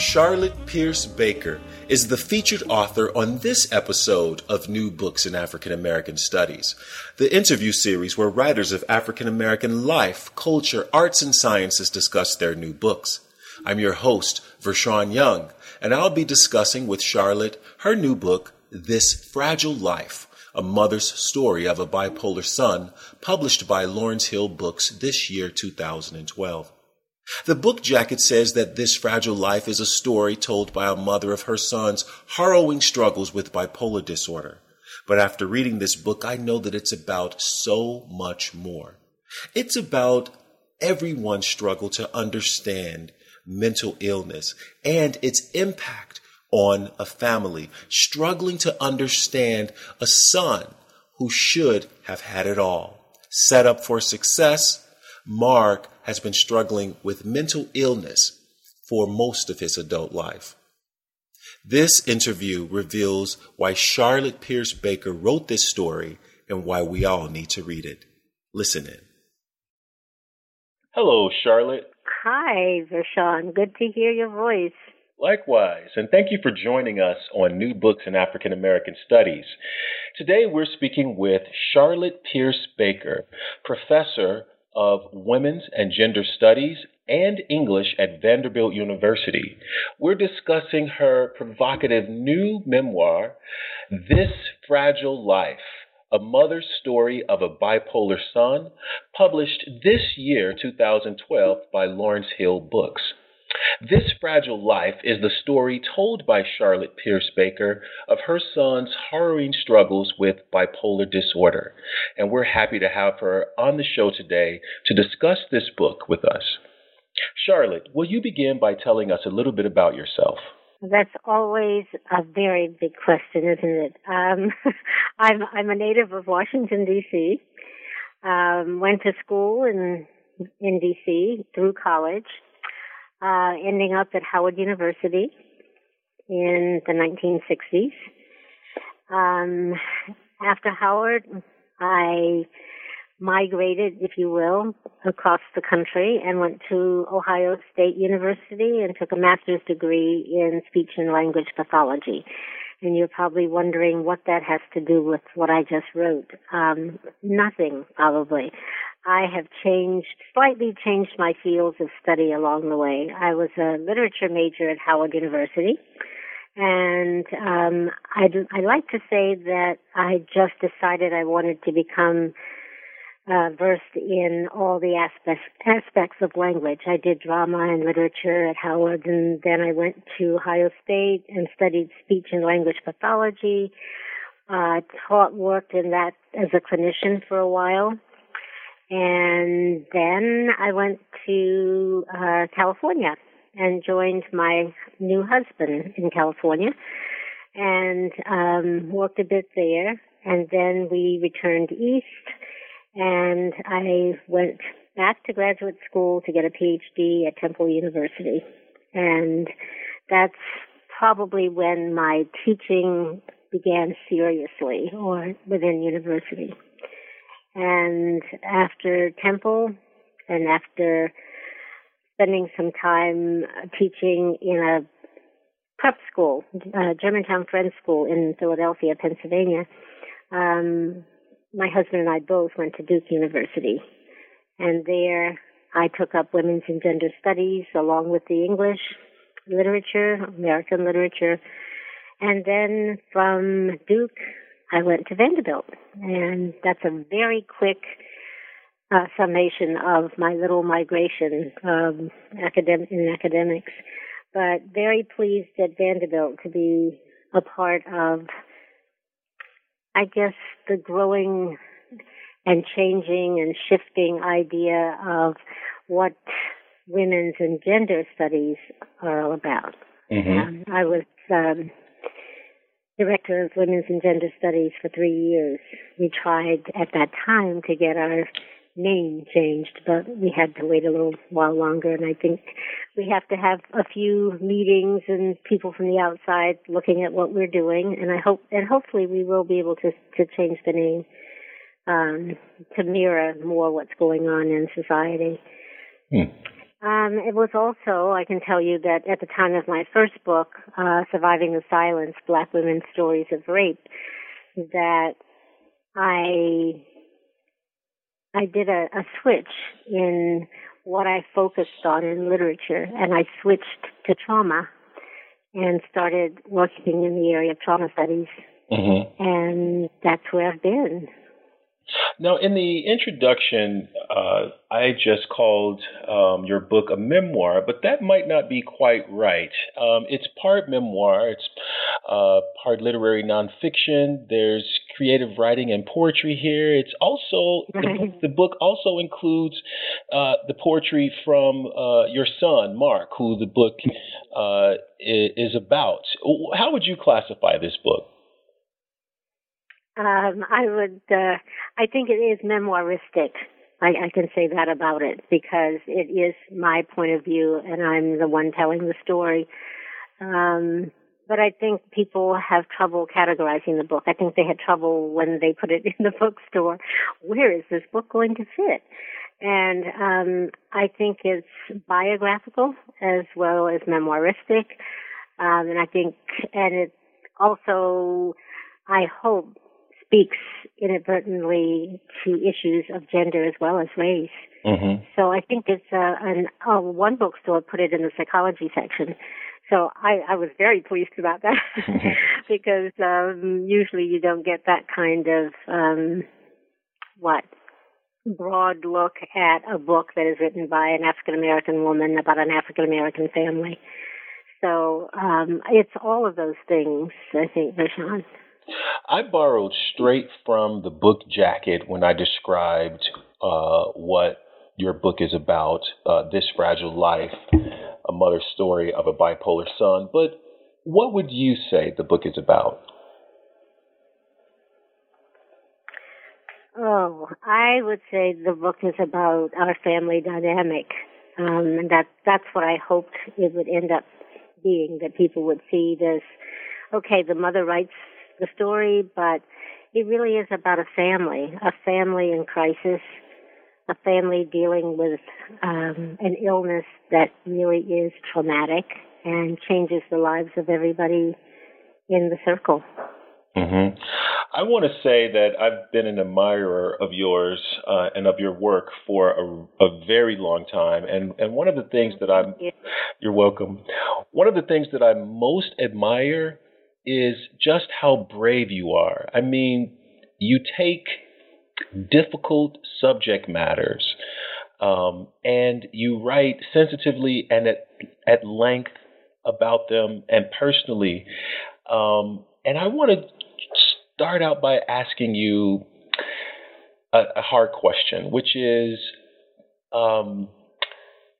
Charlotte Pierce Baker is the featured author on this episode of New Books in African American Studies, the interview series where writers of African American life, culture, arts, and sciences discuss their new books. I'm your host, Vershawn Young, and I'll be discussing with Charlotte her new book, This Fragile Life, a mother's story of a bipolar son, published by Lawrence Hill Books this year, 2012. The book jacket says that This Fragile Life is a story told by a mother of her son's harrowing struggles with bipolar disorder. But after reading this book, I know that it's about so much more. It's about everyone's struggle to understand mental illness and its impact on a family, struggling to understand a son who should have had it all. Set up for success, Mark has been struggling with mental illness for most of his adult life. This interview reveals why Charlotte Pierce Baker wrote this story and why we all need to read it. Listen in. Hello, Charlotte. Hi, Vershawn. Good to hear your voice. Likewise, and thank you for joining us on New Books in African American Studies. Today we're speaking with Charlotte Pierce Baker, professor of Women's and Gender Studies and English at Vanderbilt University. We're discussing her provocative new memoir, This Fragile Life a mother's story of a bipolar son, published this year, 2012, by Lawrence Hill Books. This Fragile Life is the story told by Charlotte Pierce Baker of her son's harrowing struggles with bipolar disorder. And we're happy to have her on the show today to discuss this book with us. Charlotte, will you begin by telling us a little bit about yourself? That's always a very big question, isn't it? Um, I'm I'm a native of Washington D.C. Um, went to school in in D.C. through college, uh, ending up at Howard University in the 1960s. Um, after Howard, I migrated, if you will, across the country and went to Ohio State University and took a master's degree in speech and language pathology. And you're probably wondering what that has to do with what I just wrote. Um, nothing, probably. I have changed, slightly changed my fields of study along the way. I was a literature major at Howard University, and um, I'd, I'd like to say that I just decided I wanted to become uh, versed in all the aspects aspects of language. I did drama and literature at Howard, and then I went to Ohio State and studied speech and language pathology. Uh, taught, worked in that as a clinician for a while and then I went to uh, California and joined my new husband in California and um, worked a bit there. And then we returned east and I went back to graduate school to get a PhD at Temple University. And that's probably when my teaching began seriously or within university. And after Temple and after spending some time teaching in a prep school, Germantown Friends School in Philadelphia, Pennsylvania, um, my husband and I both went to Duke University. And there I took up women's and gender studies along with the English literature, American literature. And then from Duke, I went to Vanderbilt. And that's a very quick uh, summation of my little migration um, academic in academics. But very pleased at Vanderbilt to be a part of, I guess, the growing and changing and shifting idea of what women's and gender studies are all about. Mm-hmm. Um, I was um, director of women's and gender studies for three years. We tried at that time to get our name changed, but we had to wait a little while longer. And I think we have to have a few meetings and people from the outside looking at what we're doing. And I hope, and hopefully, we will be able to to change the name um, to mirror more what's going on in society. Hmm. Um, it was also, I can tell you that at the time of my first book, uh, Surviving the Silence, Black Women's Stories of Rape, that I, I did a, a switch in what I focused on in literature, and I switched to trauma and started working in the area of trauma studies. Mm-hmm. And that's where I've been. Now, in the introduction, uh, I just called um, your book a memoir, but that might not be quite right. Um, it's part memoir, it's uh, part literary nonfiction. There's creative writing and poetry here. It's also the, book, the book also includes uh, the poetry from uh, your son, Mark, who the book uh, is about. How would you classify this book? Um, I would. Uh, I think it is memoiristic. I, I can say that about it because it is my point of view, and I'm the one telling the story. Um, but I think people have trouble categorizing the book. I think they had trouble when they put it in the bookstore. Where is this book going to fit? And um, I think it's biographical as well as memoiristic. Um, and I think, and it also, I hope, speaks inadvertently to issues of gender as well as race. Mm-hmm. So I think it's uh, an, uh, one bookstore put it in the psychology section. So I, I was very pleased about that because um, usually you don't get that kind of um, what broad look at a book that is written by an African American woman about an African American family. So um, it's all of those things, I think, Vershawn. I borrowed straight from the book jacket when I described uh, what your book is about, uh, This Fragile Life, a mother's story of a bipolar son. But what would you say the book is about? Oh, I would say the book is about our family dynamic. Um, and that, that's what I hoped it would end up being, that people would see this, okay, the mother writes the story, but it really is about a family, a family in crisis, a family dealing with um, an illness that really is traumatic and changes the lives of everybody in the circle. Mm-hmm. I want to say that I've been an admirer of yours uh, and of your work for a, a, very long time, and and one of the things that I'm you're welcome. One of the things that I most admire is just how brave you are. I mean, you take difficult subject matters um, and you write sensitively and at, at length about them and personally. Um, and I want to start out by asking you a, a hard question, which is um,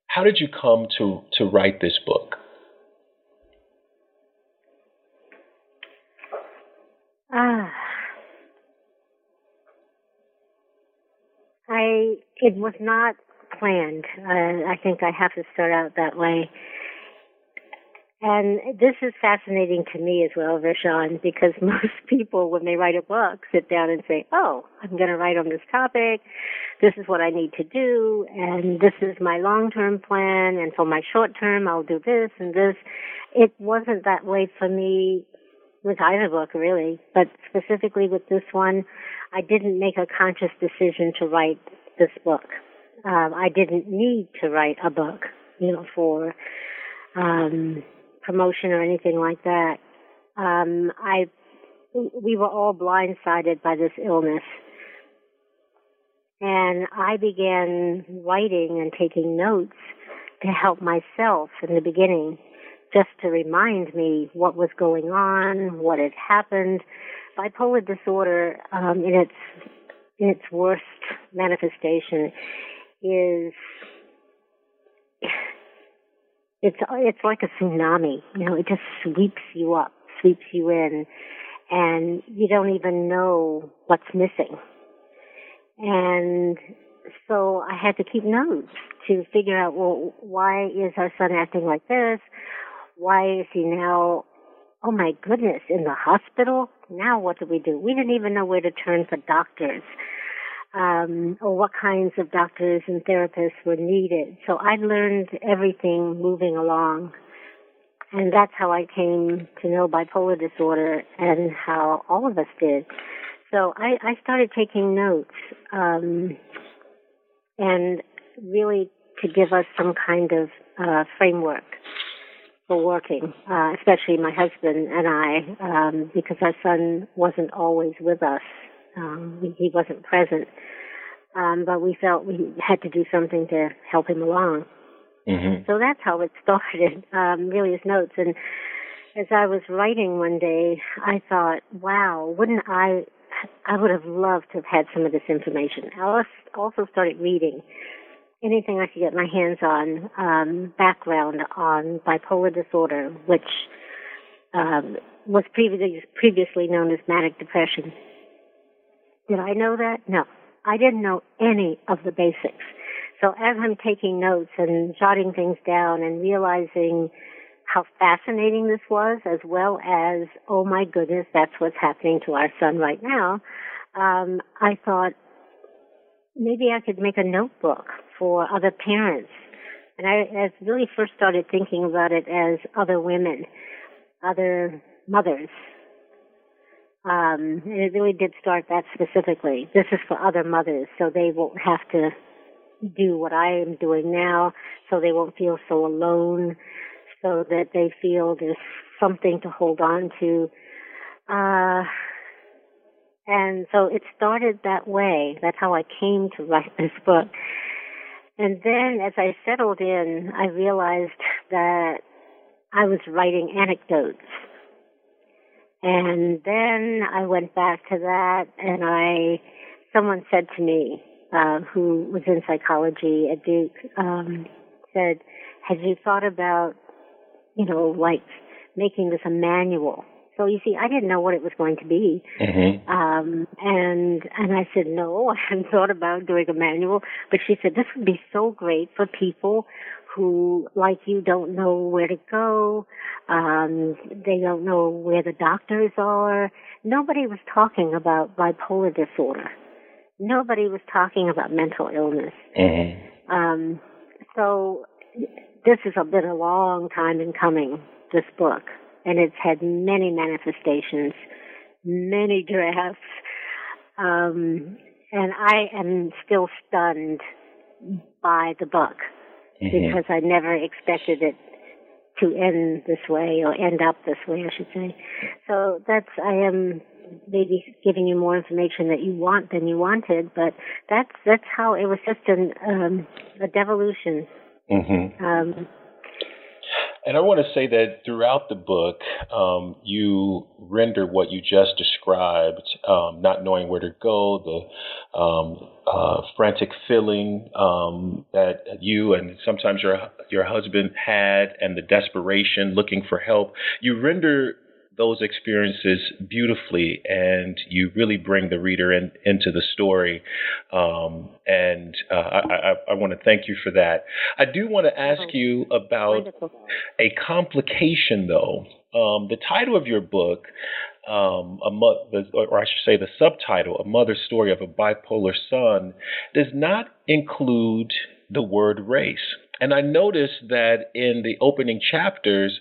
how did you come to, to write this book? I it was not planned. Uh, I think I have to start out that way. And this is fascinating to me as well, Vershawn, because most people, when they write a book, sit down and say, "Oh, I'm going to write on this topic. This is what I need to do, and this is my long-term plan. And for my short-term, I'll do this and this." It wasn't that way for me with either book really, but specifically with this one, I didn't make a conscious decision to write this book. Um, I didn't need to write a book, you know, for um, promotion or anything like that. Um, I we were all blindsided by this illness, and I began writing and taking notes to help myself in the beginning just to remind me what was going on, what had happened. Bipolar disorder, um, in its in its worst manifestation, is it's it's like a tsunami. You know, it just sweeps you up, sweeps you in, and you don't even know what's missing. And so I had to keep notes to figure out well, why is our son acting like this? Why is he now? Oh my goodness, in the hospital? Now what do we do? We didn't even know where to turn for doctors um, or what kinds of doctors and therapists were needed. So I learned everything moving along. And that's how I came to know bipolar disorder and how all of us did. So I, I started taking notes um, and really to give us some kind of uh, framework working, uh, especially my husband and I, um, because our son wasn't always with us um, he wasn't present, um, but we felt we had to do something to help him along. Mm-hmm. So that's how it started, um, really as notes. And as I was writing one day, I thought, wow, wouldn't I, I would have loved to have had some of this information. I also started reading anything I could get my hands on, um, background on bipolar disorder, which um, was previously, previously known as manic depression. Did I know that? No. I didn't know any of the basics. So as I'm taking notes and jotting things down and realizing how fascinating this was, as well as, oh my goodness, that's what's happening to our son right now, um, I thought maybe I could make a notebook for other parents. And I, I really first started thinking about it as other women, other mothers, um, and it really did start that specifically. This is for other mothers, so they won't have to do what I am doing now, so they won't feel so alone, so that they feel there's something to hold on to. Uh, and so it started that way. That's how I came to write this book. And then as I settled in, I realized that I was writing anecdotes and then I went back to that and I, someone said to me, uh, who was in psychology at Duke, um, said, have you thought about, you know, like making this a manual? So you see, I didn't know what it was going to be. Mm-hmm. Um, and, and I said, no, I hadn't thought about doing a manual, but she said, this would be so great for people who, like you, don't know where to go. Um, they don't know where the doctors are. Nobody was talking about bipolar disorder. Nobody was talking about mental illness. Mm-hmm. Um, so this has been a long time in coming, this book, and it's had many manifestations, many drafts, um, and I am still stunned by the book mm-hmm. because I never expected it to end this way or end up this way, I should say. So that's, I am maybe giving you more information that you want than you wanted, but that's, that's how it was just an, um, a devolution. Mm-hmm. Um, and I want to say that throughout the book, um, you render what you just described, um, not knowing where to go, the um, uh, frantic feeling um, that you and sometimes your your husband had, and the desperation looking for help. You render those experiences beautifully, and you really bring the reader in, into the story. Um, and uh, I, I, I want to thank you for that. I do want to ask oh, you about a complication, though. Um, the title of your book, um, a mo- or I should say the subtitle, A Mother's Story of a Bipolar Son, does not include the word race. And I noticed that in the opening chapters,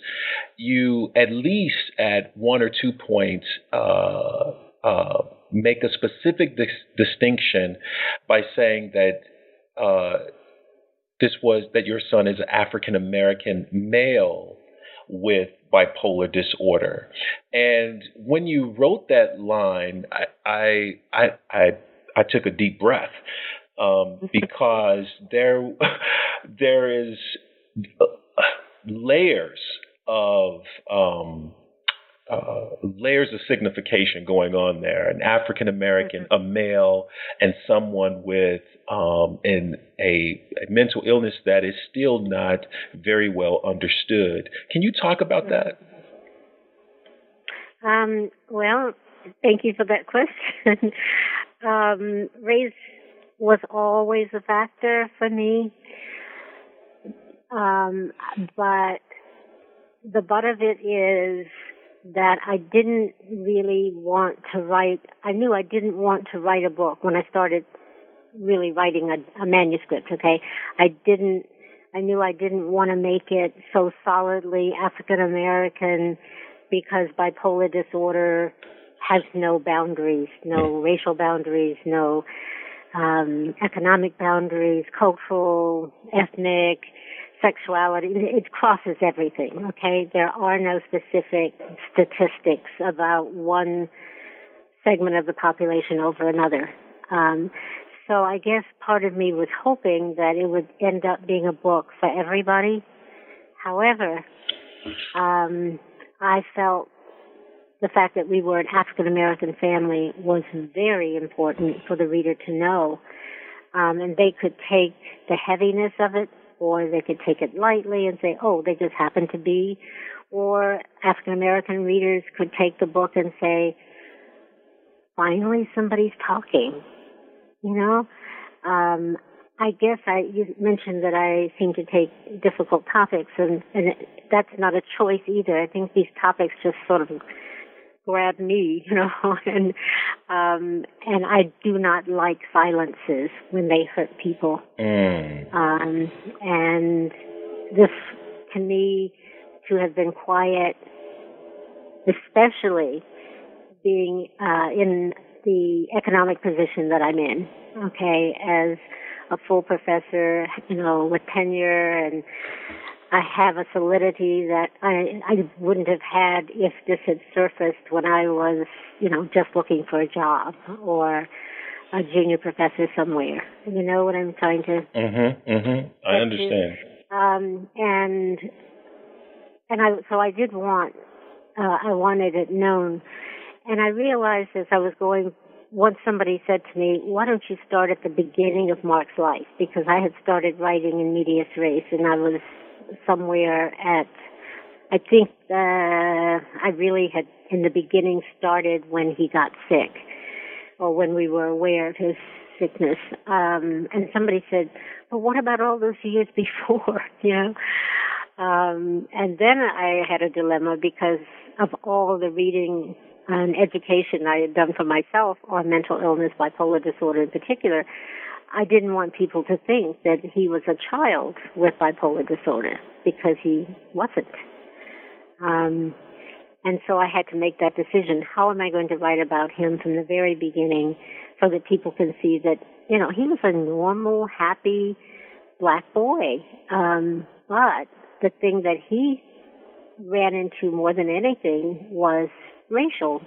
you at least at one or two points uh, uh, make a specific dis- distinction by saying that uh, this was that your son is an African American male with bipolar disorder. And when you wrote that line, I I I I, I took a deep breath um, because there there is layers of um, uh, layers of signification going on there. An African American, mm-hmm. a male, and someone with um, an, a, a, mental illness that is still not very well understood. Can you talk about mm-hmm. that? Um, well, thank you for that question. um, race was always a factor for me, um, but the butt of it is that I didn't really want to write. I knew I didn't want to write a book when I started really writing a, a manuscript. Okay, I didn't. I knew I didn't want to make it so solidly African American because bipolar disorder has no boundaries, no racial boundaries, no um, economic boundaries, cultural, ethnic, sexuality. It crosses everything, okay? There are no specific statistics about one segment of the population over another. Um, so I guess part of me was hoping that it would end up being a book for everybody. However, um, I felt the fact that we were an African American family was very important for the reader to know. Um, and they could take the heaviness of it or they could take it lightly and say, oh, they just happen to be. Or African American readers could take the book and say, finally somebody's talking. You know? Um, I guess I you mentioned that I seem to take difficult topics, and and that's not a choice either. I think these topics just sort of grab me, you know, and um, and I do not like silences when they hurt people. Mm. Um, and this, to me, to have been quiet, especially being uh, in the economic position that I'm in, okay, as a full professor, you know, with tenure and I have a solidity that I I wouldn't have had if this had surfaced when I was, you know, just looking for a job or a junior professor somewhere. You know what I'm trying to Mhm. Mhm. I understand. Um and and I so I did want uh I wanted it known and I realized as I was going once somebody said to me, why don't you start at the beginning of Mark's life? Because I had started writing in medias res and I was somewhere at, I think uh, I really had in the beginning started when he got sick or when we were aware of his sickness. Um, and somebody said, well, what about all those years before, you know? Um, and then I had a dilemma because of all the reading and education I had done for myself on mental illness, bipolar disorder in particular. I didn't want people to think that he was a child with bipolar disorder because he wasn't. Um, and so I had to make that decision. How am I going to write about him from the very beginning so that people can see that, you know, he was a normal, happy black boy. Um, but the thing that he ran into more than anything was racial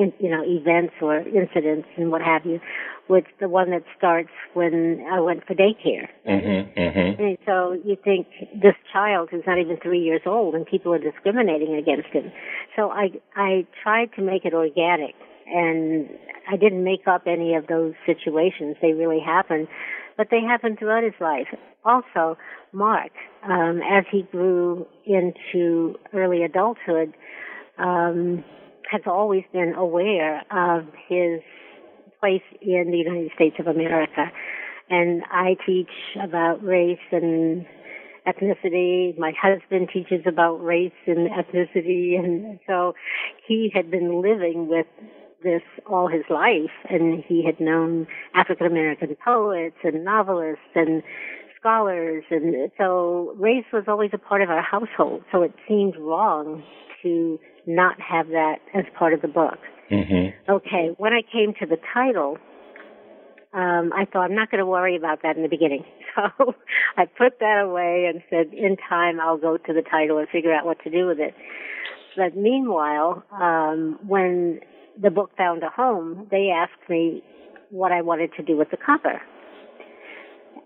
in, you know, events or incidents and what have you, with the one that starts when I went for daycare. Mm-hmm, mm-hmm. And so you think this child who's not even three years old and people are discriminating against him. So I, I tried to make it organic and I didn't make up any of those situations. They really happened, but they happened throughout his life. Also, Mark, um, as he grew into early adulthood, um, has always been aware of his place in the United States of America. And I teach about race and ethnicity. My husband teaches about race and ethnicity. And so he had been living with this all his life and he had known African American poets and novelists and scholars and so race was always a part of our household. So it seemed wrong to not have that as part of the book. Mm-hmm. Okay, when I came to the title, um, I thought I'm not going to worry about that in the beginning. So I put that away and said, in time, I'll go to the title and figure out what to do with it. But meanwhile, um, when the book found a home, they asked me what I wanted to do with the cover.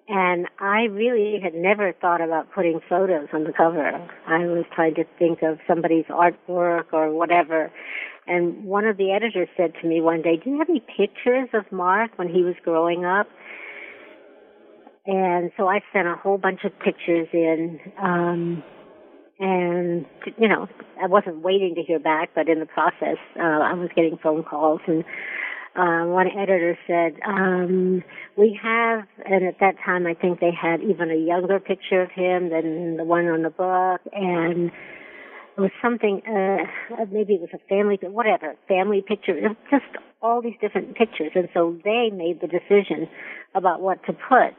And I really had never thought about putting photos on the cover. I was trying to think of somebody's artwork or whatever. And one of the editors said to me one day, Do you have any pictures of Mark when he was growing up? And so I sent a whole bunch of pictures in. Um, and, you know, I wasn't waiting to hear back, but in the process, uh, I was getting phone calls and uh, one editor said, um, we have, and at that time I think they had even a younger picture of him than the one on the book, and it was something, uh, uh maybe it was a family, whatever, family picture, just all these different pictures, and so they made the decision about what to put,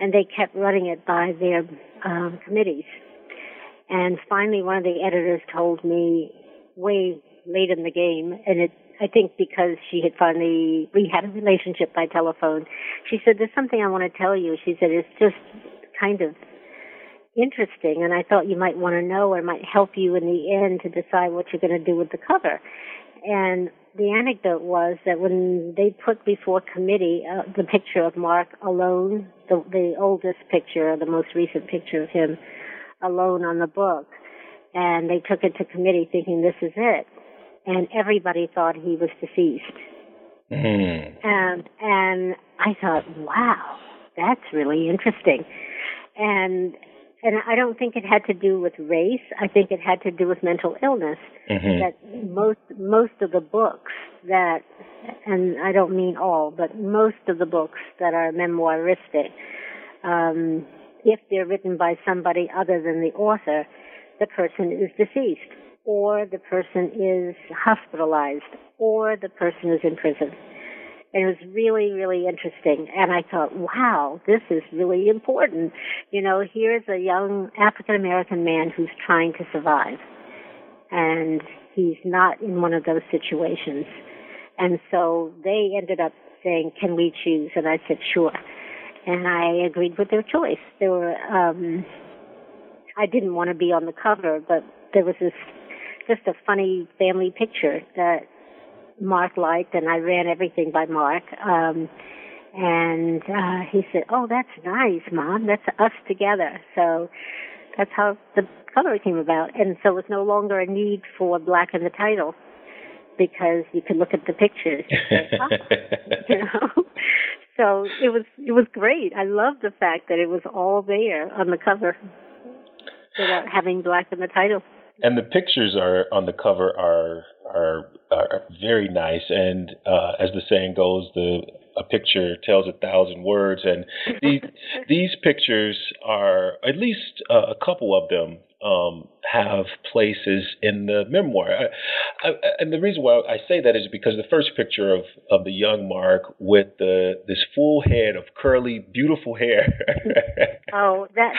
and they kept running it by their um, committees. And finally, one of the editors told me way late in the game, and it I think because she had finally we had a relationship by telephone. She said, "There's something I want to tell you." She said, "It's just kind of interesting, and I thought you might want to know, or might help you in the end to decide what you're going to do with the cover." And the anecdote was that when they put before committee uh, the picture of Mark alone, the, the oldest picture, or the most recent picture of him alone on the book, and they took it to committee thinking this is it and everybody thought he was deceased. Mm. And and I thought, wow, that's really interesting. And and I don't think it had to do with race. I think it had to do with mental illness. Mm-hmm. That most most of the books that, and I don't mean all, but most of the books that are memoiristic, um, if they're written by somebody other than the author, the person is deceased or the person is hospitalized, or the person is in prison. And it was really, really interesting. And I thought, wow, this is really important. You know, here's a young African American man who's trying to survive. And he's not in one of those situations. And so they ended up saying, can we choose? And I said, sure. And I agreed with their choice. There were, um, I didn't want to be on the cover, but there was this just a funny family picture that Mark liked, and I ran everything by Mark. Um, and uh, he said, "Oh, that's nice, Mom. That's us together." So that's how the cover came about, and so it was no longer a need for black in the title because you could look at the pictures. oh, you know, so it was it was great. I love the fact that it was all there on the cover without having black in the title and the pictures are on the cover are are, are very nice. And uh, as the saying goes, the a picture tells a thousand words. And these these pictures are at least uh, a couple of them um, have places in the memoir. I, I, and the reason why I say that is because the first picture of, of the young Mark with the this full head of curly, beautiful hair. oh, that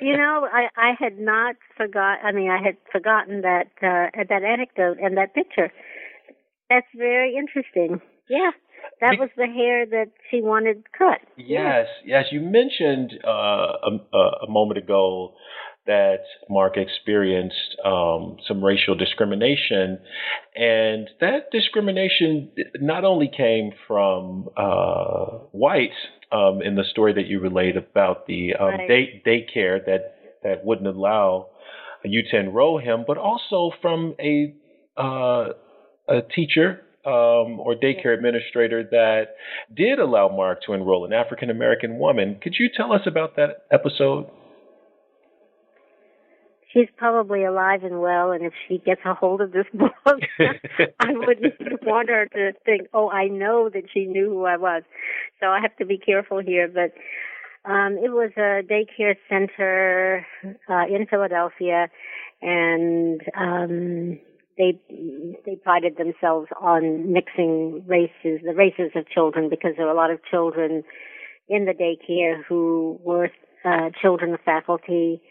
you know, I I had not forgot. I mean, I had forgotten that uh, that anecdote and that picture. That's very interesting. Yeah. That was the hair that she wanted cut. Yes, yes. You mentioned uh, a, a moment ago that Mark experienced um, some racial discrimination, and that discrimination not only came from uh, whites um, in the story that you relate about the um, right. day, daycare that that wouldn't allow you to enroll him, but also from a uh, a teacher um, or daycare administrator that did allow Mark to enroll an African American woman. Could you tell us about that episode? she's probably alive and well, and if she gets a hold of this book, I wouldn't want her to think, "Oh, I know that she knew who I was." So I have to be careful here. But um, it was a daycare center uh, in Philadelphia, and um, they they prided themselves on mixing races, the races of children, because there were a lot of children in the daycare who were uh, children of faculty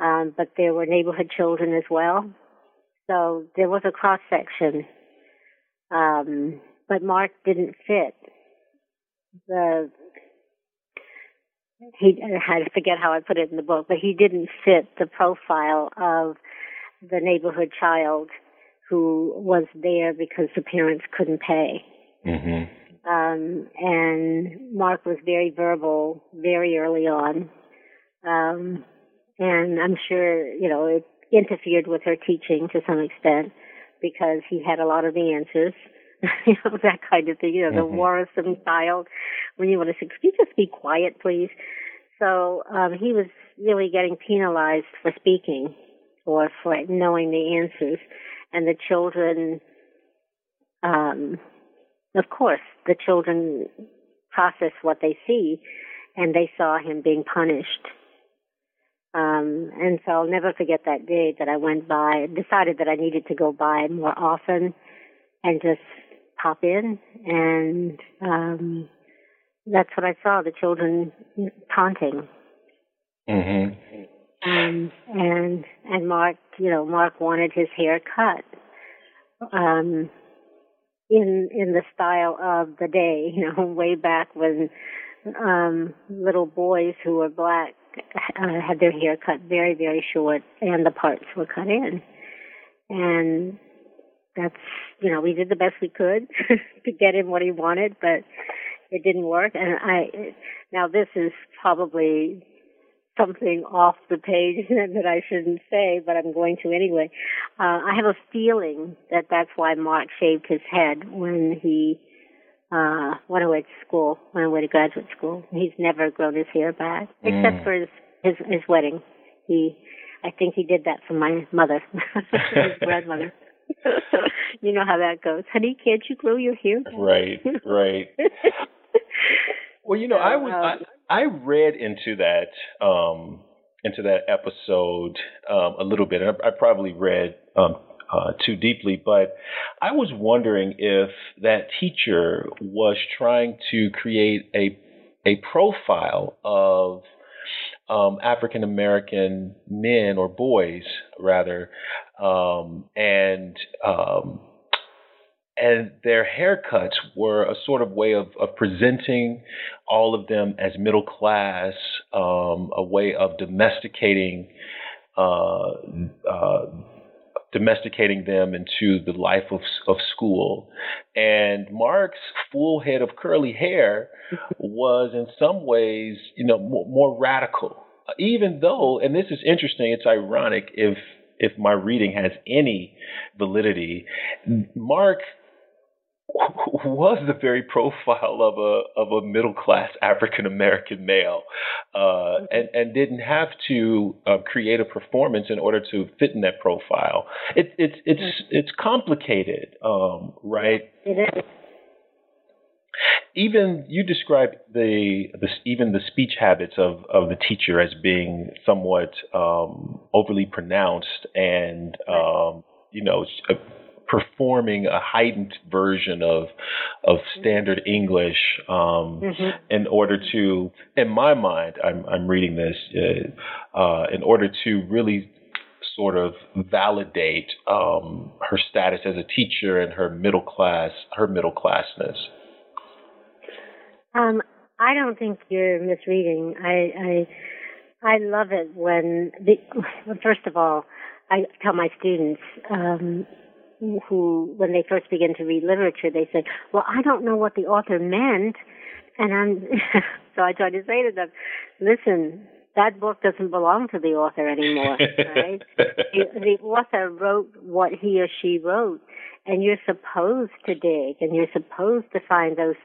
um, but there were neighborhood children as well. So there was a cross section. Um, but Mark didn't fit the he I forget how I put it in the book, but he didn't fit the profile of the neighborhood child who was there because the parents couldn't pay. Mm-hmm. Um, and Mark was very verbal very early on. Um, and I'm sure, you know, it interfered with her teaching to some extent because he had a lot of the answers. you know, that kind of thing, you know, mm-hmm. the worrisome child when you want to say, could you just be quiet, please? So, um, he was really getting penalized for speaking or for knowing the answers. And the children, um, of course, the children process what they see and they saw him being punished. Um, and so I'll never forget that day that I went by, decided that I needed to go by more often and just pop in. And, um, that's what I saw, the children taunting. Mm-hmm. Um, and, and Mark, you know, Mark wanted his hair cut. Um, in in the style of the day, you know, way back when um little boys who were black uh, had their hair cut very very short and the parts were cut in. And that's you know, we did the best we could to get him what he wanted, but it didn't work and I now this is probably something off the page that I shouldn't say, but I'm going to anyway. Uh, I have a feeling that that's why Mark shaved his head when he uh, went away to school, went away to graduate school. He's never grown his hair back, except mm. for his, his his wedding. He, I think he did that for my mother, his grandmother. you know how that goes, honey. Can't you grow your hair? Back? Right, right. Well, you know, I was. I, I read into that um, into that episode um, a little bit. I, I probably read um, uh, too deeply, but I was wondering if that teacher was trying to create a a profile of um, African American men or boys, rather, um, and um, and their haircuts were a sort of way of, of presenting all of them as middle class, um, a way of domesticating uh, uh, domesticating them into the life of, of school. And Mark's full head of curly hair was in some ways, you know, more, more radical. Even though, and this is interesting, it's ironic if if my reading has any validity, Mark was the very profile of a of a middle class African American male, uh, mm-hmm. and and didn't have to uh, create a performance in order to fit in that profile. It, it's it's mm-hmm. it's complicated, um, right? It is. Even you described the, the even the speech habits of, of the teacher as being somewhat um, overly pronounced and um, you know performing a heightened version of of standard English um, mm-hmm. in order to, in my mind, I'm I'm reading this uh, uh, in order to really sort of validate um, her status as a teacher and her middle class her middle classness. Um, I don't think you're misreading. I I I love it when the first of all I tell my students um, who, when they first begin to read literature, they say, well, I don't know what the author meant. And I'm, so I try to say to them, listen, that book doesn't belong to the author anymore, right? the, the author wrote what he or she wrote, and you're supposed to dig, and you're supposed to find those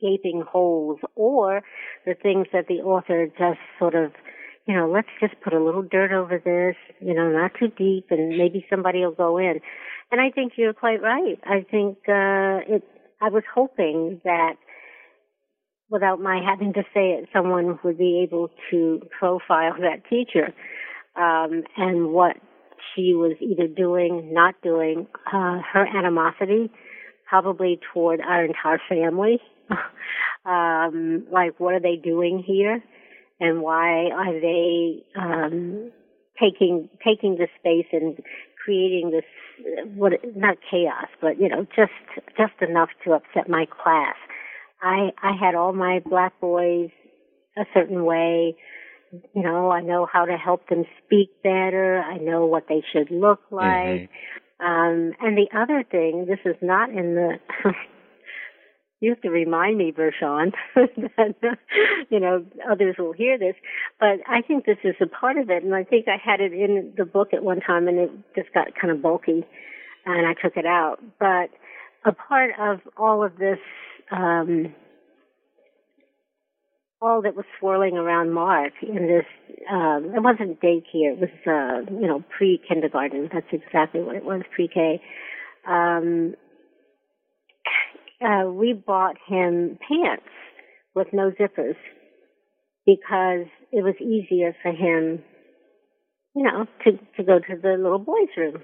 gaping holes, or the things that the author just sort of, you know, let's just put a little dirt over this, you know, not too deep, and maybe somebody will go in. And I think you're quite right. I think uh, it. I was hoping that, without my having to say it, someone would be able to profile that teacher um, and what she was either doing, not doing, uh, her animosity, probably toward our entire family. um, like, what are they doing here, and why are they um, taking taking the space and creating this what not chaos, but you know, just just enough to upset my class. I I had all my black boys a certain way. You know, I know how to help them speak better. I know what they should look like. Mm-hmm. Um, and the other thing, this is not in the you have to remind me, Vershawn, that you know others will hear this. But I think this is a part of it, and I think I had it in the book at one time, and it just got kind of bulky, and I took it out. But a part of all of this, um, all that was swirling around Mark in this, um, it wasn't daycare, it was uh, you know pre kindergarten. That's exactly what it was, pre K. Um, uh, we bought him pants with no zippers because it was easier for him, you know, to, to go to the little boys' room.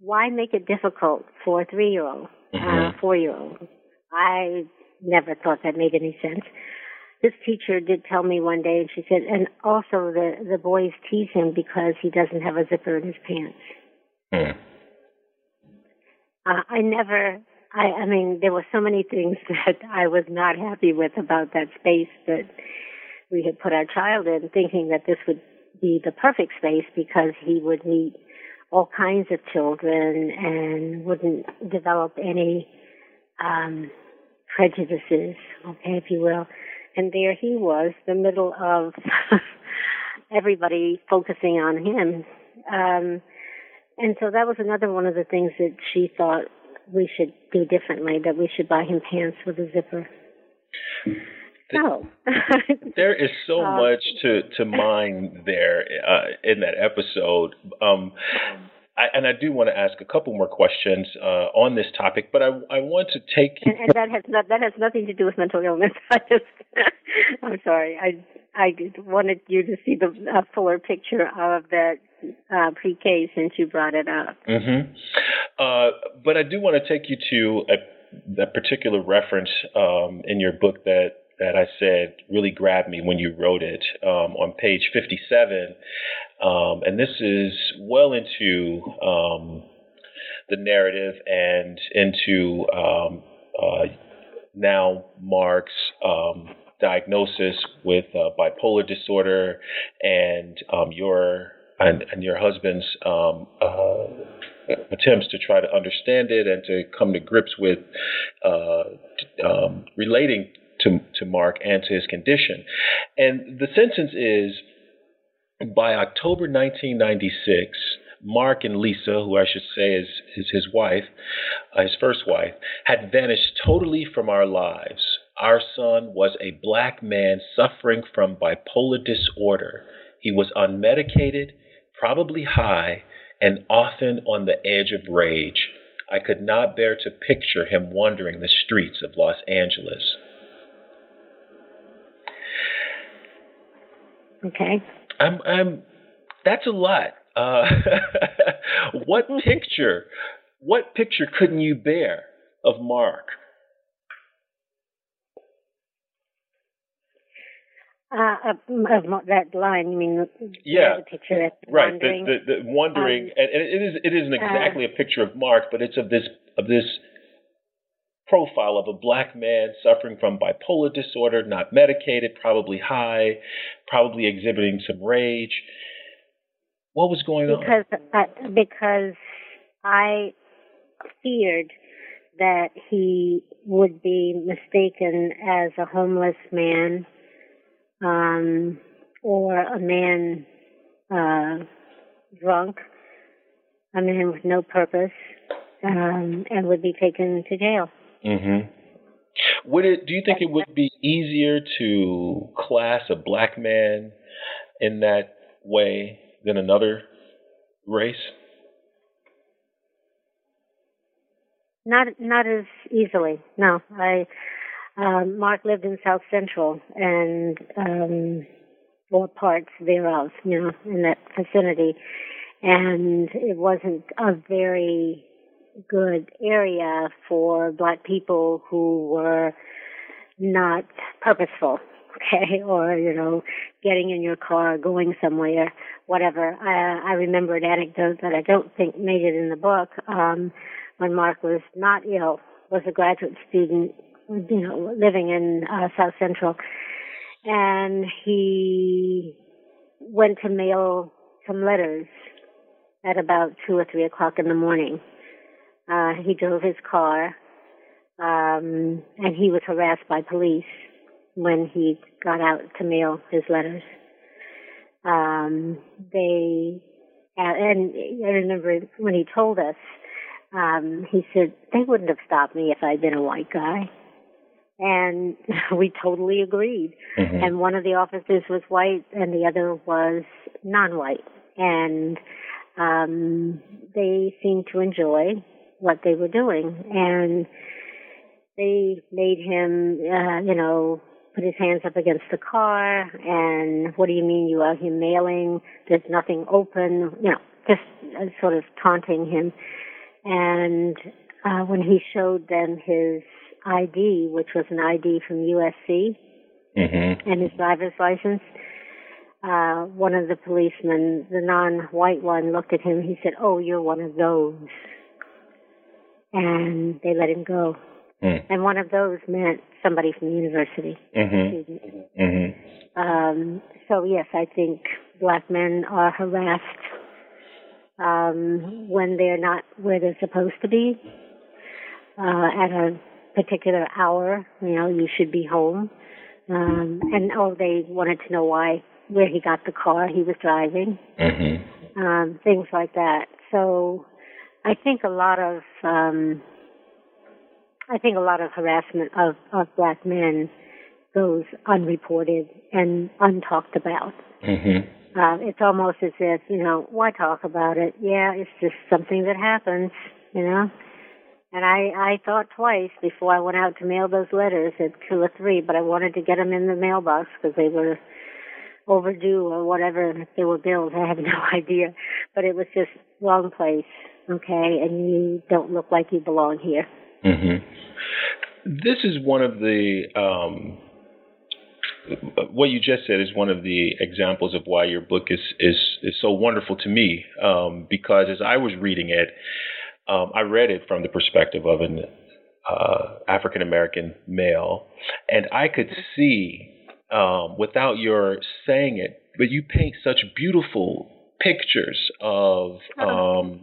Why make it difficult for a three year old, uh, mm-hmm. uh, four year old? I never thought that made any sense. This teacher did tell me one day, and she said, and also the the boys tease him because he doesn't have a zipper in his pants. Mm. Uh, I never I, I mean, there were so many things that I was not happy with about that space that we had put our child in, thinking that this would be the perfect space because he would meet all kinds of children and wouldn't develop any um, prejudices, okay, if you will. And there he was, the middle of everybody focusing on him. Um, and so that was another one of the things that she thought we should do differently, that we should buy him pants with a zipper. No. there is so uh, much to, to mine there uh, in that episode. Um, I, and I do want to ask a couple more questions uh, on this topic, but I, I want to take and, and that has not, that has nothing to do with mental illness. I just I'm sorry. I I wanted you to see the uh, fuller picture of that uh, pre-K since you brought it up. Mm-hmm. Uh, but I do want to take you to a, particular reference um, in your book that that I said really grabbed me when you wrote it um, on page 57. Um, and this is well into um, the narrative and into um, uh, now Mark's um, diagnosis with uh, bipolar disorder and um, your and, and, your husband's uh, attempts to try to understand it and to come to grips with uh, relating to, to Mark and to his condition. And the sentence is by October 1996, Mark and Lisa, who I should say is, is his wife, uh, his first wife, had vanished totally from our lives. Our son was a black man suffering from bipolar disorder. He was unmedicated, probably high, and often on the edge of rage. I could not bear to picture him wandering the streets of Los Angeles. Okay. I'm, I'm, that's a lot. Uh, what picture, what picture couldn't you bear of Mark? Uh, of, of, that line, you mean? Yeah. The picture that's right. Wandering. The, the, the wandering, um, and, and, it is it isn't uh, exactly uh, a picture of Mark, but it's of this of this profile of a black man suffering from bipolar disorder, not medicated, probably high, probably exhibiting some rage. What was going because, on? Uh, because I feared that he would be mistaken as a homeless man um, or a man uh, drunk, a man with no purpose, um, and would be taken to jail. Mm-hmm. Would it? Do you think it would be easier to class a black man in that way than another race? Not not as easily. No, I. Um, Mark lived in South Central and um, or parts thereof, you know, in that vicinity, and it wasn't a very good area for black people who were not purposeful, okay, or you know, getting in your car, going somewhere, whatever. I, I remember an anecdote that I don't think made it in the book. Um, when Mark was not ill, was a graduate student, you know, living in uh, South Central, and he went to mail some letters at about two or three o'clock in the morning uh, he drove his car um, and he was harassed by police when he got out to mail his letters. Um, they and I remember when he told us, um, he said they wouldn't have stopped me if I'd been a white guy. And we totally agreed. Mm-hmm. And one of the officers was white and the other was non-white. And um, they seemed to enjoy what they were doing. And they made him, uh, you know, put his hands up against the car and what do you mean you are here mailing? There's nothing open, you know, just uh, sort of taunting him. And uh, when he showed them his ID, which was an ID from USC, mm-hmm. and his driver's license, uh, one of the policemen, the non-white one, looked at him. He said, "Oh, you're one of those," and they let him go. Mm. And one of those meant somebody from the university. Mm-hmm. Mm-hmm. Um, so yes, I think black men are harassed um, when they're not where they're supposed to be uh, at a particular hour. You know, you should be home. Um, and oh, they wanted to know why, where he got the car he was driving, mm-hmm. um, things like that. So, I think a lot of um, I think a lot of harassment of, of black men goes unreported and untalked about. Mm-hmm. Uh, it's almost as if, you know, why talk about it? Yeah, it's just something that happens, you know. And I, I thought twice before I went out to mail those letters at two or three, but I wanted to get them in the mailbox because they were overdue or whatever. And if they were billed, I have no idea. But it was just wrong place, okay? And you don't look like you belong here. Mm-hmm. This is one of the um, what you just said is one of the examples of why your book is is is so wonderful to me. Um, because as I was reading it, um, I read it from the perspective of an uh, African American male, and I could see um, without your saying it, but you paint such beautiful pictures of oh, um,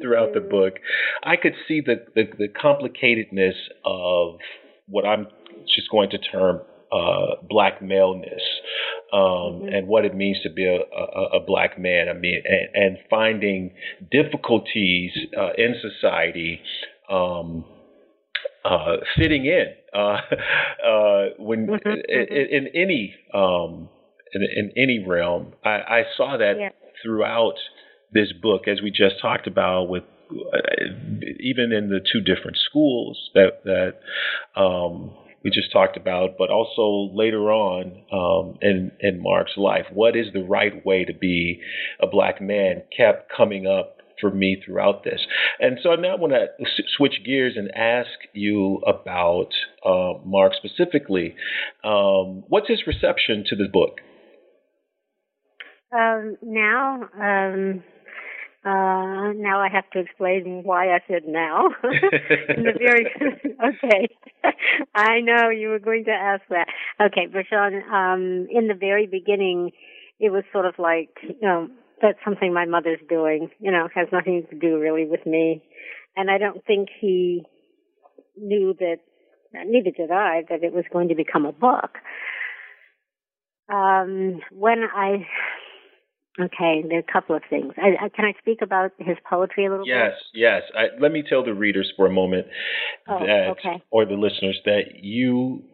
throughout the book. I could see the, the, the complicatedness of what I'm just going to term uh, black maleness um, mm-hmm. and what it means to be a, a, a black man. I mean, and, and finding difficulties uh, in society. Um, uh, fitting in uh, uh, when mm-hmm. in, in, any um, in, in, any realm, I, I saw that yeah throughout this book, as we just talked about, with even in the two different schools that that um, we just talked about, but also later on um, in in Mark's life, what is the right way to be a black man kept coming up for me throughout this. And so now I want to switch gears and ask you about uh, Mark specifically. Um, what's his reception to the book? Um, now, um, uh, now I have to explain why I said now. in the very okay, I know you were going to ask that. Okay, Vershawn, um, in the very beginning, it was sort of like you know that's something my mother's doing. You know, has nothing to do really with me, and I don't think he knew that. Neither did I that it was going to become a book. Um, when I Okay, there are a couple of things. I, I, can I speak about his poetry a little yes, bit? Yes, yes. Let me tell the readers for a moment oh, that, okay. or the listeners, that you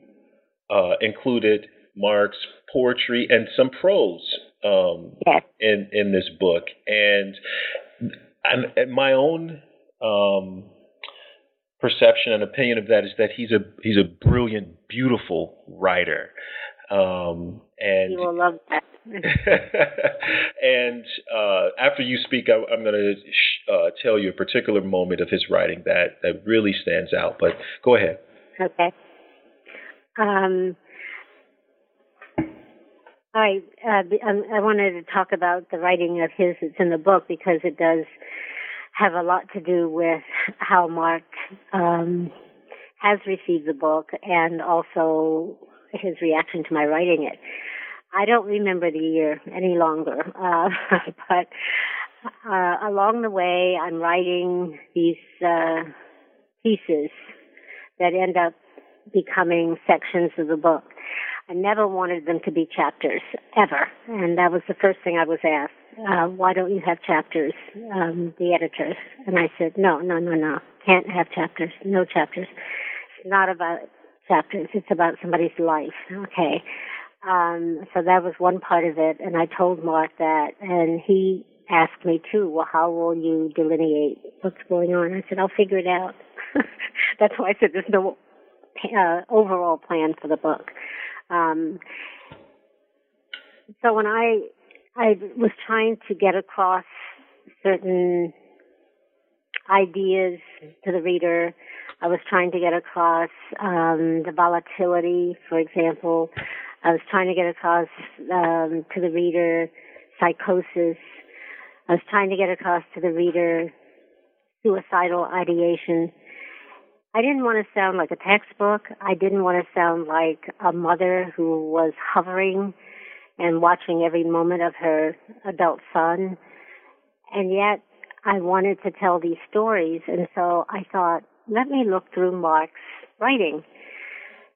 uh, included Mark's poetry and some prose um, yes. in in this book, and, and, and my own um, perception and opinion of that is that he's a he's a brilliant, beautiful writer. Um, and you will love that. and uh, after you speak, I, am going to sh- uh, tell you a particular moment of his writing that, that really stands out. But go ahead. Okay. Um, I uh, um, I wanted to talk about the writing of his. It's in the book because it does have a lot to do with how Mark um, has received the book and also his reaction to my writing it. I don't remember the year any longer, uh, but uh, along the way, I'm writing these uh, pieces that end up becoming sections of the book. I never wanted them to be chapters, ever. And that was the first thing I was asked. Uh, why don't you have chapters, um, the editors? And I said, no, no, no, no. Can't have chapters. No chapters. It's not about chapters. It's about somebody's life. Okay. Um, so that was one part of it. And I told Mark that. And he asked me too, well, how will you delineate what's going on? I said, I'll figure it out. That's why I said there's no uh, overall plan for the book. Um, so when I I was trying to get across certain ideas to the reader, I was trying to get across um, the volatility, for example. I was trying to get across um, to the reader psychosis. I was trying to get across to the reader suicidal ideation. I didn't want to sound like a textbook. I didn't want to sound like a mother who was hovering and watching every moment of her adult son. And yet I wanted to tell these stories. And so I thought, let me look through Mark's writing.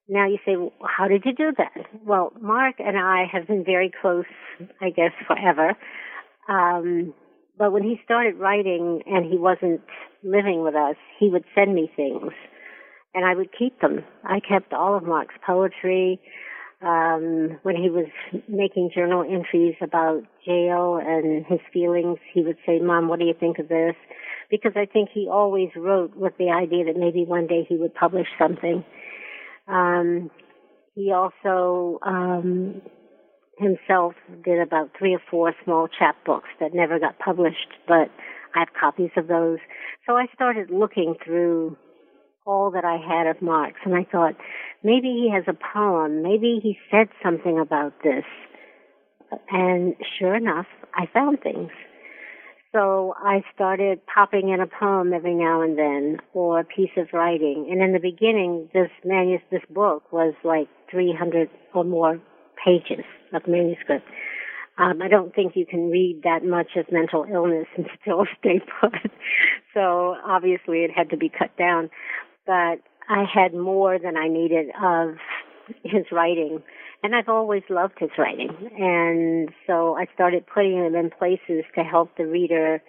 Now you say, well, how did you do that? Well, Mark and I have been very close, I guess, forever. Um, but when he started writing and he wasn't living with us, he would send me things and I would keep them. I kept all of Mark's poetry. Um, when he was making journal entries about jail and his feelings, he would say, Mom, what do you think of this? Because I think he always wrote with the idea that maybe one day he would publish something. Um, he also um, himself did about three or four small chapbooks that never got published, but I have copies of those. So I started looking through all that I had of Mark's and I thought, maybe he has a poem, maybe he said something about this. And sure enough, I found things. So I started popping in a poem every now and then or a piece of writing. And in the beginning, this manus, this book was like 300 or more pages of manuscript. Um, I don't think you can read that much of mental illness and still stay put. so obviously it had to be cut down. But I had more than I needed of his writing. And I've always loved his writing. And so I started putting them in places to help the reader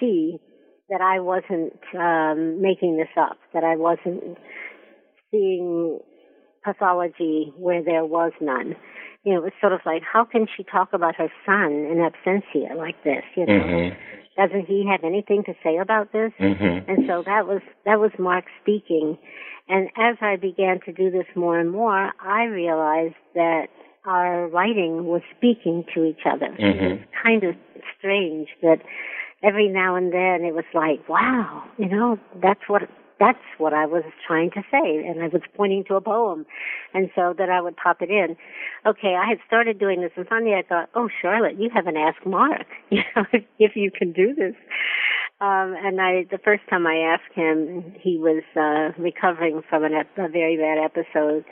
see that I wasn't um, making this up, that I wasn't seeing pathology where there was none. You know, it was sort of like, how can she talk about her son in absentia like this? You know, mm-hmm. Doesn't he have anything to say about this? Mm-hmm. And so that was that was Mark speaking. And as I began to do this more and more, I realized that our writing was speaking to each other. Mm-hmm. It was kind of strange that every now and then it was like, wow, you know, that's what that's what I was trying to say. And I was pointing to a poem. And so that I would pop it in. Okay, I had started doing this and finally I thought, oh, Charlotte, you haven't asked Mark, you know, if, you can do this. Um, and I, the first time I asked him, he was, uh, recovering from an, a very bad episode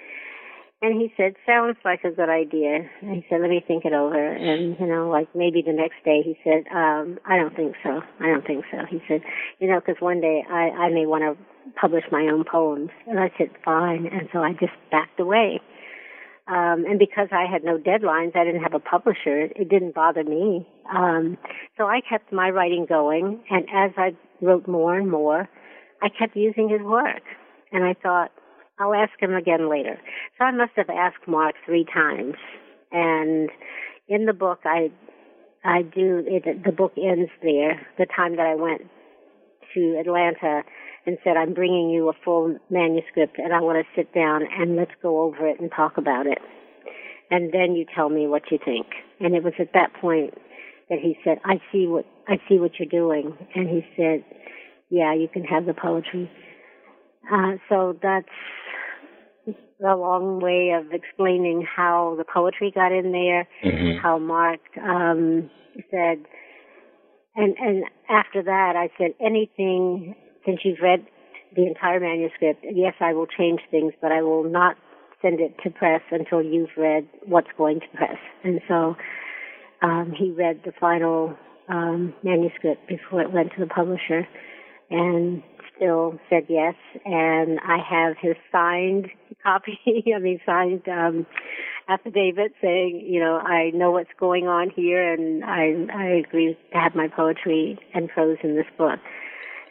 and he said, sounds like a good idea. And he said, let me think it over. And, you know, like maybe the next day he said, um, I don't think so. I don't think so. He said, you know, because one day I, I may want to publish my own poems. And I said, fine. And so I just backed away. Um, and because I had no deadlines, I didn't have a publisher. It didn't bother me. Um, so I kept my writing going. And as I wrote more and more, I kept using his work. And I thought, I'll ask him again later. So I must have asked Mark three times. And in the book, I, I do, it, the book ends there, the time that I went to Atlanta and said, I'm bringing you a full manuscript and I want to sit down and let's go over it and talk about it. And then you tell me what you think. And it was at that point that he said, I see what, I see what you're doing. And he said, yeah, you can have the poetry. Uh, so that's a long way of explaining how the poetry got in there, mm-hmm. how Mark um, said, and and after that I said anything since you've read the entire manuscript. Yes, I will change things, but I will not send it to press until you've read what's going to press. And so um, he read the final um, manuscript before it went to the publisher, and still said yes, and I have his signed copy. I mean, signed um, affidavit saying, you know, I know what's going on here, and I I agree to have my poetry and prose in this book.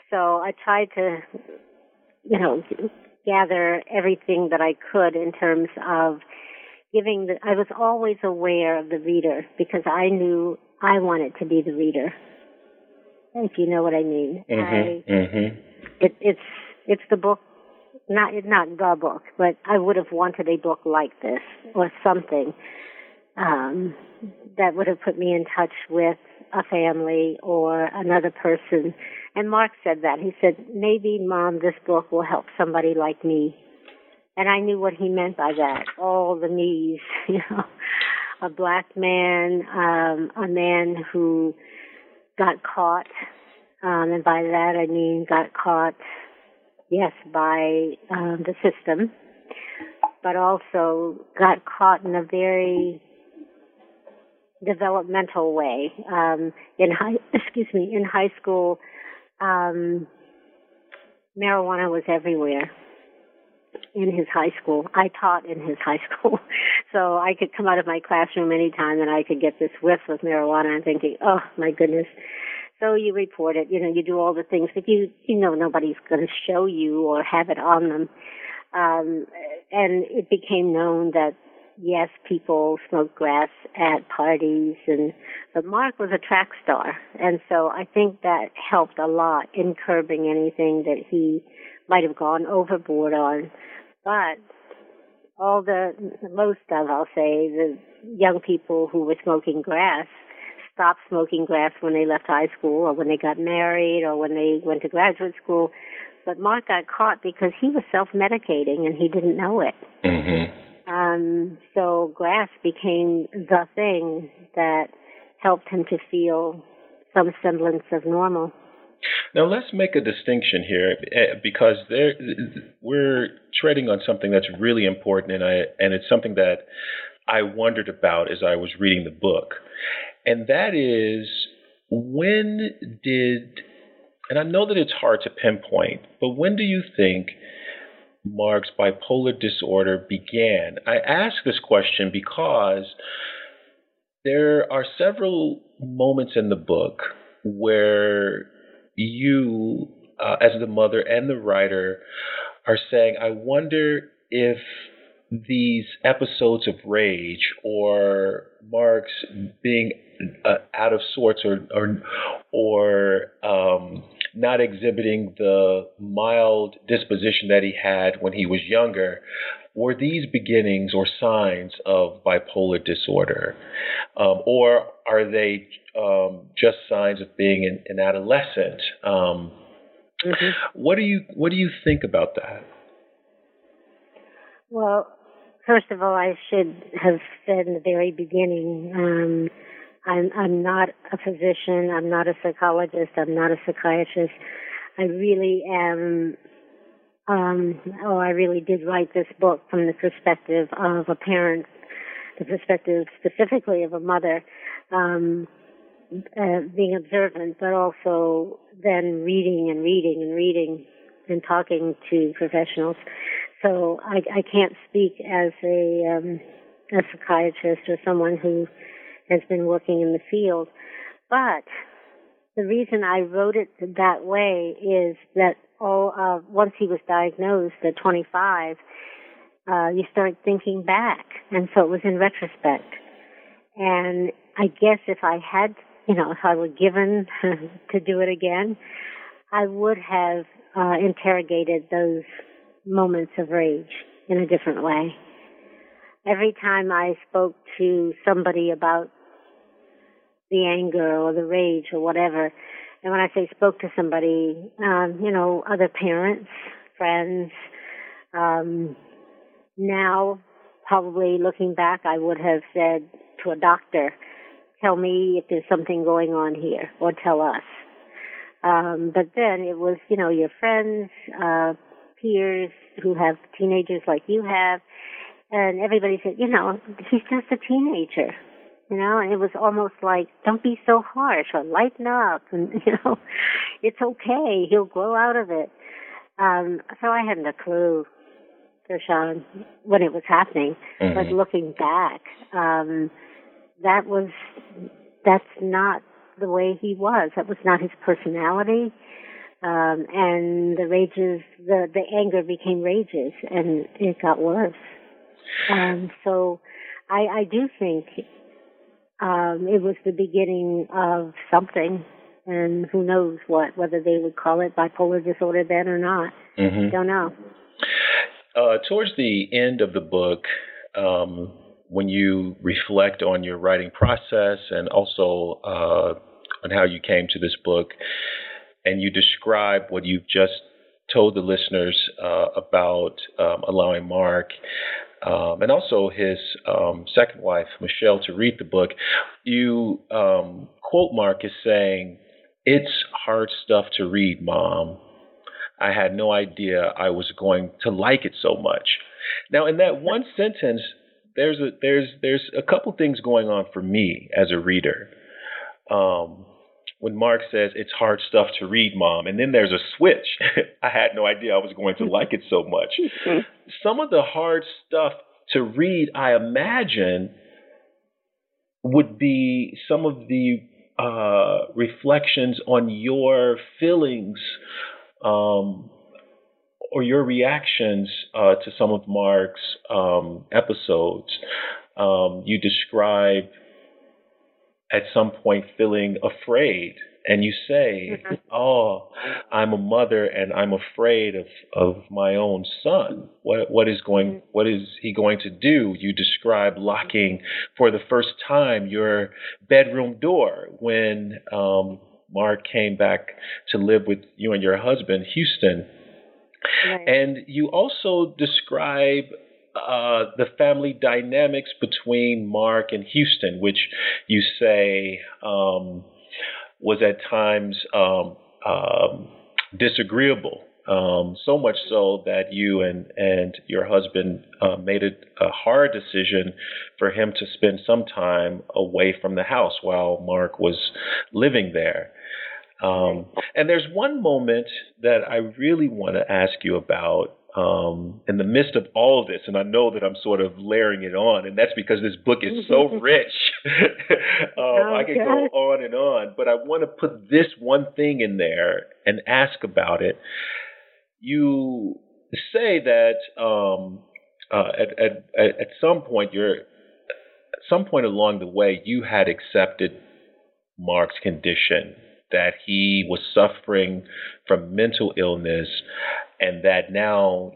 So I tried to, you know, gather everything that I could in terms of giving the. I was always aware of the reader because I knew I wanted to be the reader. If you know what I mean. Mm-hmm. I, mm-hmm. It, it's it's the book not not the book, but I would have wanted a book like this or something um, that would have put me in touch with a family or another person. And Mark said that. He said, maybe, Mom, this book will help somebody like me. And I knew what he meant by that. All the me's, you know. A black man, um, a man who got caught, um, and by that I mean got caught yes, by um, the system, but also got caught in a very developmental way. Um, in high, excuse me, in high school, um, marijuana was everywhere in his high school. I taught in his high school. So I could come out of my classroom anytime and I could get this whiff of marijuana and thinking, oh my goodness, so you report it, you know, you do all the things, but you, you know, nobody's going to show you or have it on them. Um, and it became known that yes, people smoke grass at parties and, but Mark was a track star. And so I think that helped a lot in curbing anything that he might have gone overboard on. But all the, most of, I'll say, the young people who were smoking grass stopped smoking grass when they left high school or when they got married or when they went to graduate school. But Mark got caught because he was self-medicating and he didn't know it. Mm-hmm. Um, so grass became the thing that helped him to feel some semblance of normal. Now let's make a distinction here eh, because there we're treading on something that's really important, and I and it's something that I wondered about as I was reading the book and that is when did, and I know that it's hard to pinpoint, but when do you think Mark's bipolar disorder began? I ask this question because there are several moments in the book where you, uh, as the mother and the writer, are saying, I wonder if these episodes of rage or Mark's being uh, out of sorts or or, or um, not exhibiting the mild disposition that he had when he was younger were these beginnings or signs of bipolar disorder? Um, or are they um, just signs of being an, an adolescent? Um, mm-hmm. what do you what do you think about that? Well first of all, I should have said in the very beginning, um, I'm, I'm not a physician. I'm not a psychologist. I'm not a psychiatrist. I really am. Um, oh, I really did write this book from the perspective of a parent, the perspective specifically of a mother, um, uh, being observant, but also then reading and reading and reading and talking to professionals. So I, I can't speak as a, um, a psychiatrist or someone who has been working in the field. But the reason I wrote it that way is that uh, once he was diagnosed at 25, uh, you start thinking back, and so it was in retrospect. And I guess if I had, you know, if I were given to do it again, I would have uh, interrogated those moments of rage in a different way. Every time I spoke to somebody about the anger or the rage or whatever, and when I say spoke to somebody, um, you know, other parents, friends, um, now probably looking back, I would have said to a doctor, tell me if there's something going on here or tell us. Um, but then it was, you know, your friends, uh, peers who have teenagers like you have, and everybody said, you know, he's just a teenager. You know, and it was almost like, don't be so harsh or lighten up and, you know, it's okay. He'll grow out of it. Um, so I hadn't a clue, Sean, when it was happening. Mhm. But looking back, um, that was that's not the way he was. That was not his personality. Um, and the rages, the the anger became rages, and it got worse. Um, so, I I do think um, it was the beginning of something, and who knows what, whether they would call it bipolar disorder then or not. Mhm. Don't know. Uh, towards the end of the book, um, when you reflect on your writing process and also uh, on how you came to this book, and you describe what you've just told the listeners uh, about um, allowing Mark um, and also his um, second wife, Michelle, to read the book, you um, quote Mark as saying, It's hard stuff to read, Mom. I had no idea I was going to like it so much. Now, in that one sentence, there's a there's there's a couple things going on for me as a reader. Um, when Mark says it's hard stuff to read, Mom, and then there's a switch. I had no idea I was going to like it so much. Some of the hard stuff to read, I imagine, would be some of the uh, reflections on your feelings um, or your reactions uh, to some of Mark's um, episodes. Um, you describe at some point feeling afraid, and you say, "Oh, I'm a mother, and I'm afraid of of my own son. What what is going? What is he going to do?" You describe locking for the first time your bedroom door when um, Mark came back to live with you and your husband, Houston. Right. And you also describe uh, the family dynamics between Mark and Houston, which you say um, was at times um, um, disagreeable. Um, so much so that you and, and your husband uh, made it a hard decision for him to spend some time away from the house while Mark was living there. Um, and there's one moment that I really want to ask you about um, in the midst of all of this, and I know that I'm sort of layering it on, and that's because this book is so rich. um, I could go on and on, but I want to put this one thing in there and ask about it. You say that um, uh, at, at at at some point you're at some point along the way you had accepted Mark's condition that he was suffering from mental illness and that now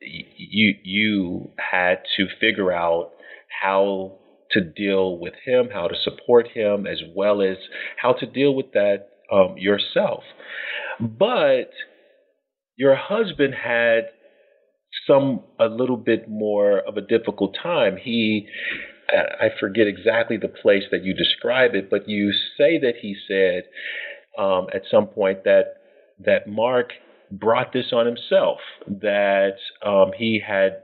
you you had to figure out how to deal with him, how to support him, as well as how to deal with that um, yourself. But your husband had some a little bit more of a difficult time. He I forget exactly the place that you describe it, but you say that he said um, at some point that that Mark brought this on himself, that um, he had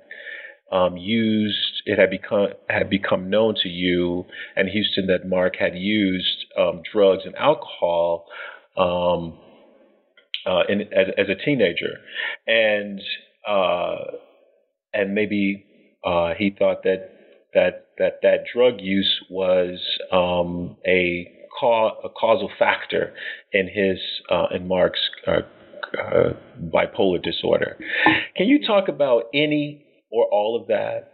um, used it had become had become known to you and Houston that Mark had used um, drugs and alcohol um, uh, in, as, as a teenager, and uh, and maybe uh, he thought that that that that drug use was um, a, ca- a causal factor in his uh, in Mark's uh, bipolar disorder. Can you talk about any or all of that?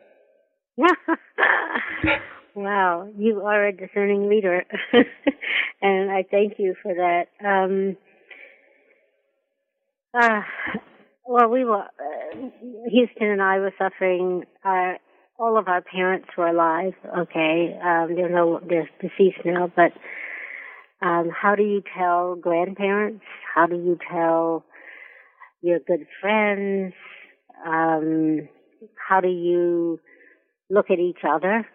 wow, you are a discerning reader, and I thank you for that. Um, uh, well, we were uh, Houston and I were suffering. Uh, all of our parents were alive. Okay, um, they're no, they're deceased now. But um, how do you tell grandparents? How do you tell your good friends? Um, how do you look at each other,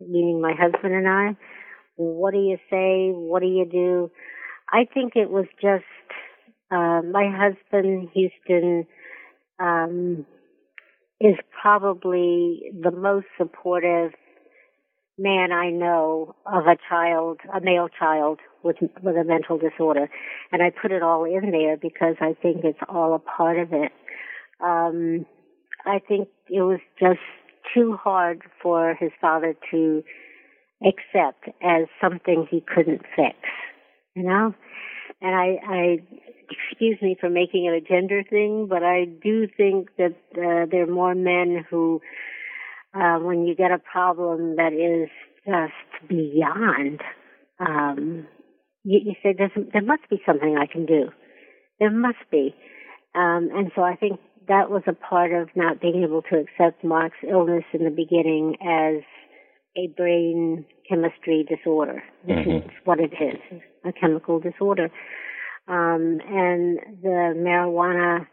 meaning my husband and I. What do you say? What do you do? I think it was just uh, my husband, Houston, um, is probably the most supportive man I know of a child, a male child, with with a mental disorder, and I put it all in there because I think it's all a part of it. Um, I think it was just too hard for his father to accept as something he couldn't fix, you know. And I, I excuse me for making it a gender thing, but I do think that uh, there are more men who, uh, when you get a problem that is just beyond, um, you, you say there must be something I can do. There must be. Um, and so I think that was a part of not being able to accept Mark's illness in the beginning as a brain chemistry disorder, which mm-hmm. is what it is, a chemical disorder. Um, and the marijuana,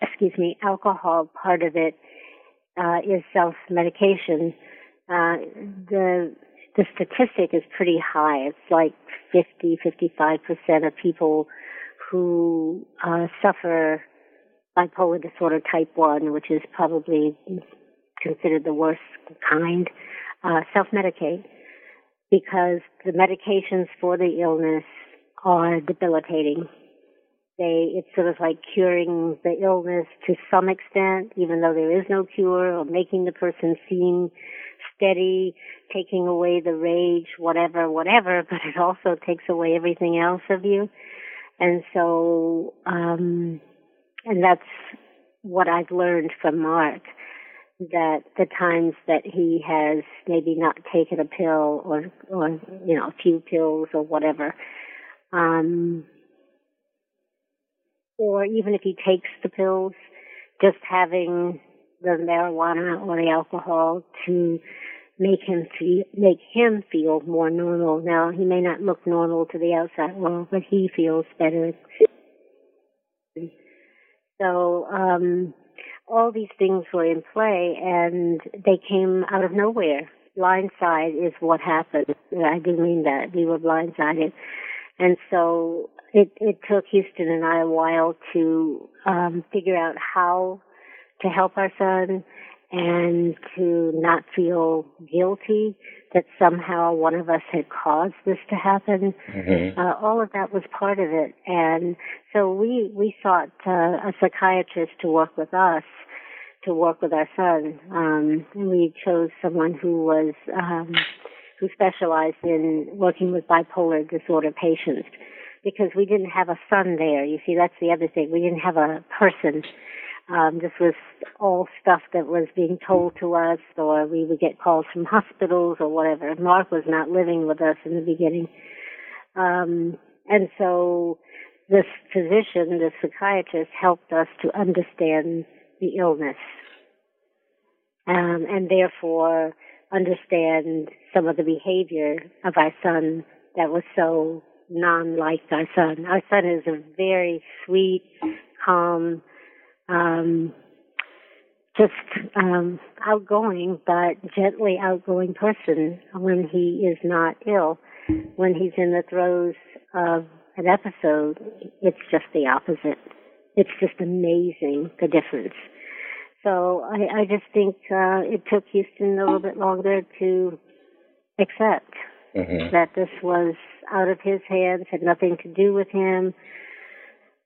excuse me, alcohol part of it uh, is self-medication. Uh, the the statistic is pretty high. It's like 50, 55 percent of people who uh, suffer bipolar disorder type 1, which is probably considered the worst kind, uh, self-medicate because the medications for the illness are debilitating. They, it's sort of like curing the illness to some extent, even though there is no cure, or making the person seem steady, taking away the rage, whatever, whatever, but it also takes away everything else of you. And so, um, and that's what I've learned from Mark that the times that he has maybe not taken a pill or or you know a few pills or whatever um or even if he takes the pills just having the marijuana or the alcohol to make him feel make him feel more normal now he may not look normal to the outside world but he feels better so um, all these things were in play, and they came out of nowhere. Blindside is what happened. I do mean that we were blindsided, and so it it took Houston and I a while to um, figure out how to help our son and to not feel guilty that somehow one of us had caused this to happen. Mm-hmm. Uh, all of that was part of it, and so we we sought uh, a psychiatrist to work with us, to work with our son. Um, we chose someone who was um, who specialized in working with bipolar disorder patients, because we didn't have a son there. You see, that's the other thing. We didn't have a person um, this was all stuff that was being told to us, or we would get calls from hospitals or whatever. Mark was not living with us in the beginning. Um, and so this physician, this psychiatrist, helped us to understand the illness. Um, and therefore understand some of the behavior of our son that was so non-like our son. Our son is a very sweet, calm, um, just um, outgoing, but gently outgoing person when he is not ill. When he's in the throes of an episode, it's just the opposite. It's just amazing the difference. So I, I just think uh, it took Houston a little bit longer to accept mm-hmm. that this was out of his hands, had nothing to do with him.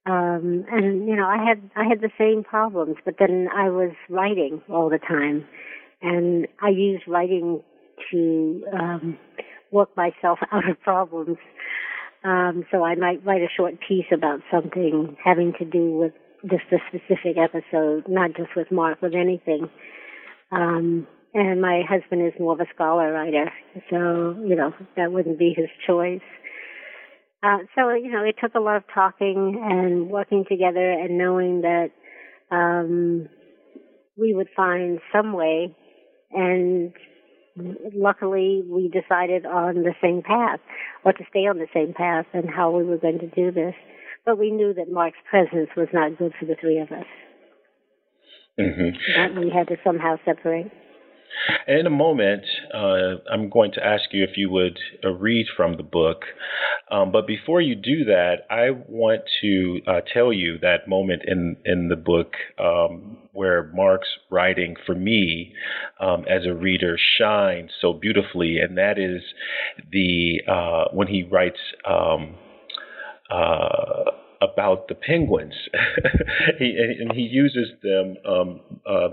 Um and you know i had i had the same problems but then i was writing all the time. And i used writing to um work myself out of problems. Um so i might write a short piece about something having to do with just a specific episode not just with mark with anything. Um and my husband is more of a scholar writer so you know that wouldn't be his choice uh, so you know, it took a lot of talking and working together and knowing that um, we would find some way. And luckily, we decided on the same path, or to stay on the same path, and how we were going to do this. But we knew that Mark's presence was not good for the three of us. Mm-hmm. That we had to somehow separate. In a moment, uh, I'm going to ask you if you would uh, read from the book. Um, but before you do that, I want to uh, tell you that moment in, in the book um, where Mark's writing for me um, as a reader shines so beautifully, and that is the uh, when he writes. About the penguins, he, and he uses them um, uh,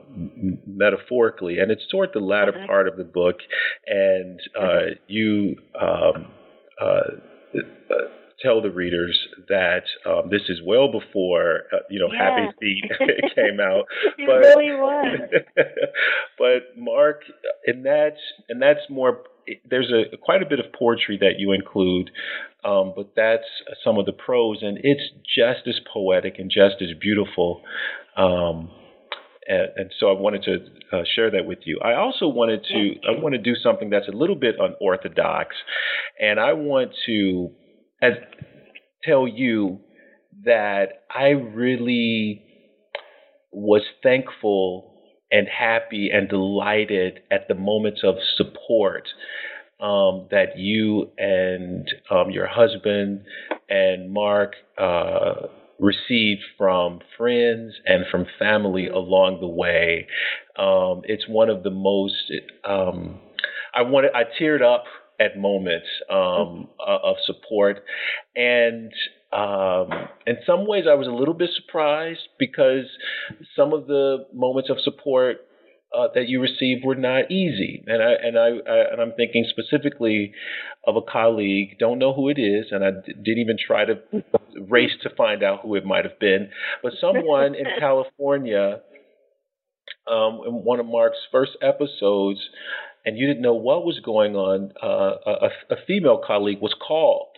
metaphorically, and it's toward the latter uh-huh. part of the book, and uh, you um, uh, tell the readers that um, this is well before uh, you know yeah. Happy Feet came out. it but, really was. but Mark, and that's and that's more. There's a quite a bit of poetry that you include, um, but that's some of the prose, and it's just as poetic and just as beautiful. Um, and, and, so I wanted to uh, share that with you. I also wanted to I want to do something that's a little bit unorthodox, and I want to as tell you that I really was thankful and happy and delighted at the moments of support um, that you and um, your husband and Mark uh, received from friends and from family along the way. Um, it's one of the most. Um, I wanted. I teared up at moments um, uh, of support. And um, in some ways, I was a little bit surprised because some of the moments of support uh, that you received were not easy, and I and I, I, and I'm thinking specifically of a colleague. Don't know who it is, and I d- didn't even try to race to find out who it might have been. But someone in California, um, in one of Mark's first episodes, and you didn't know what was going on, uh, a, a, female colleague was called.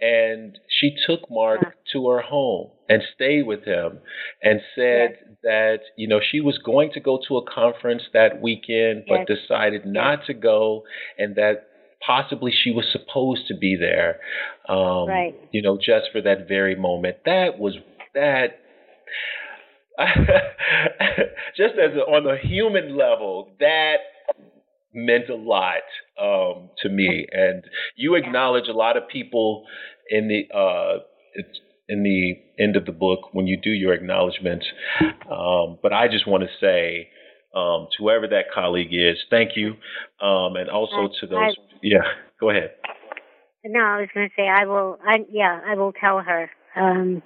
And she took Mark to her home and stayed with him and said yes. that, you know, she was going to go to a conference that weekend, but yes. decided not yes. to go and that possibly she was supposed to be there, um, right. you know, just for that very moment. That was that. just as a, on a human level, that meant a lot um, to me. And you acknowledge a lot of people in the uh, in the end of the book when you do your acknowledgments. Um, but I just want to say um, to whoever that colleague is, thank you, um, and also to those. I, yeah, go ahead. No, I was going to say I will. I yeah, I will tell her. Um,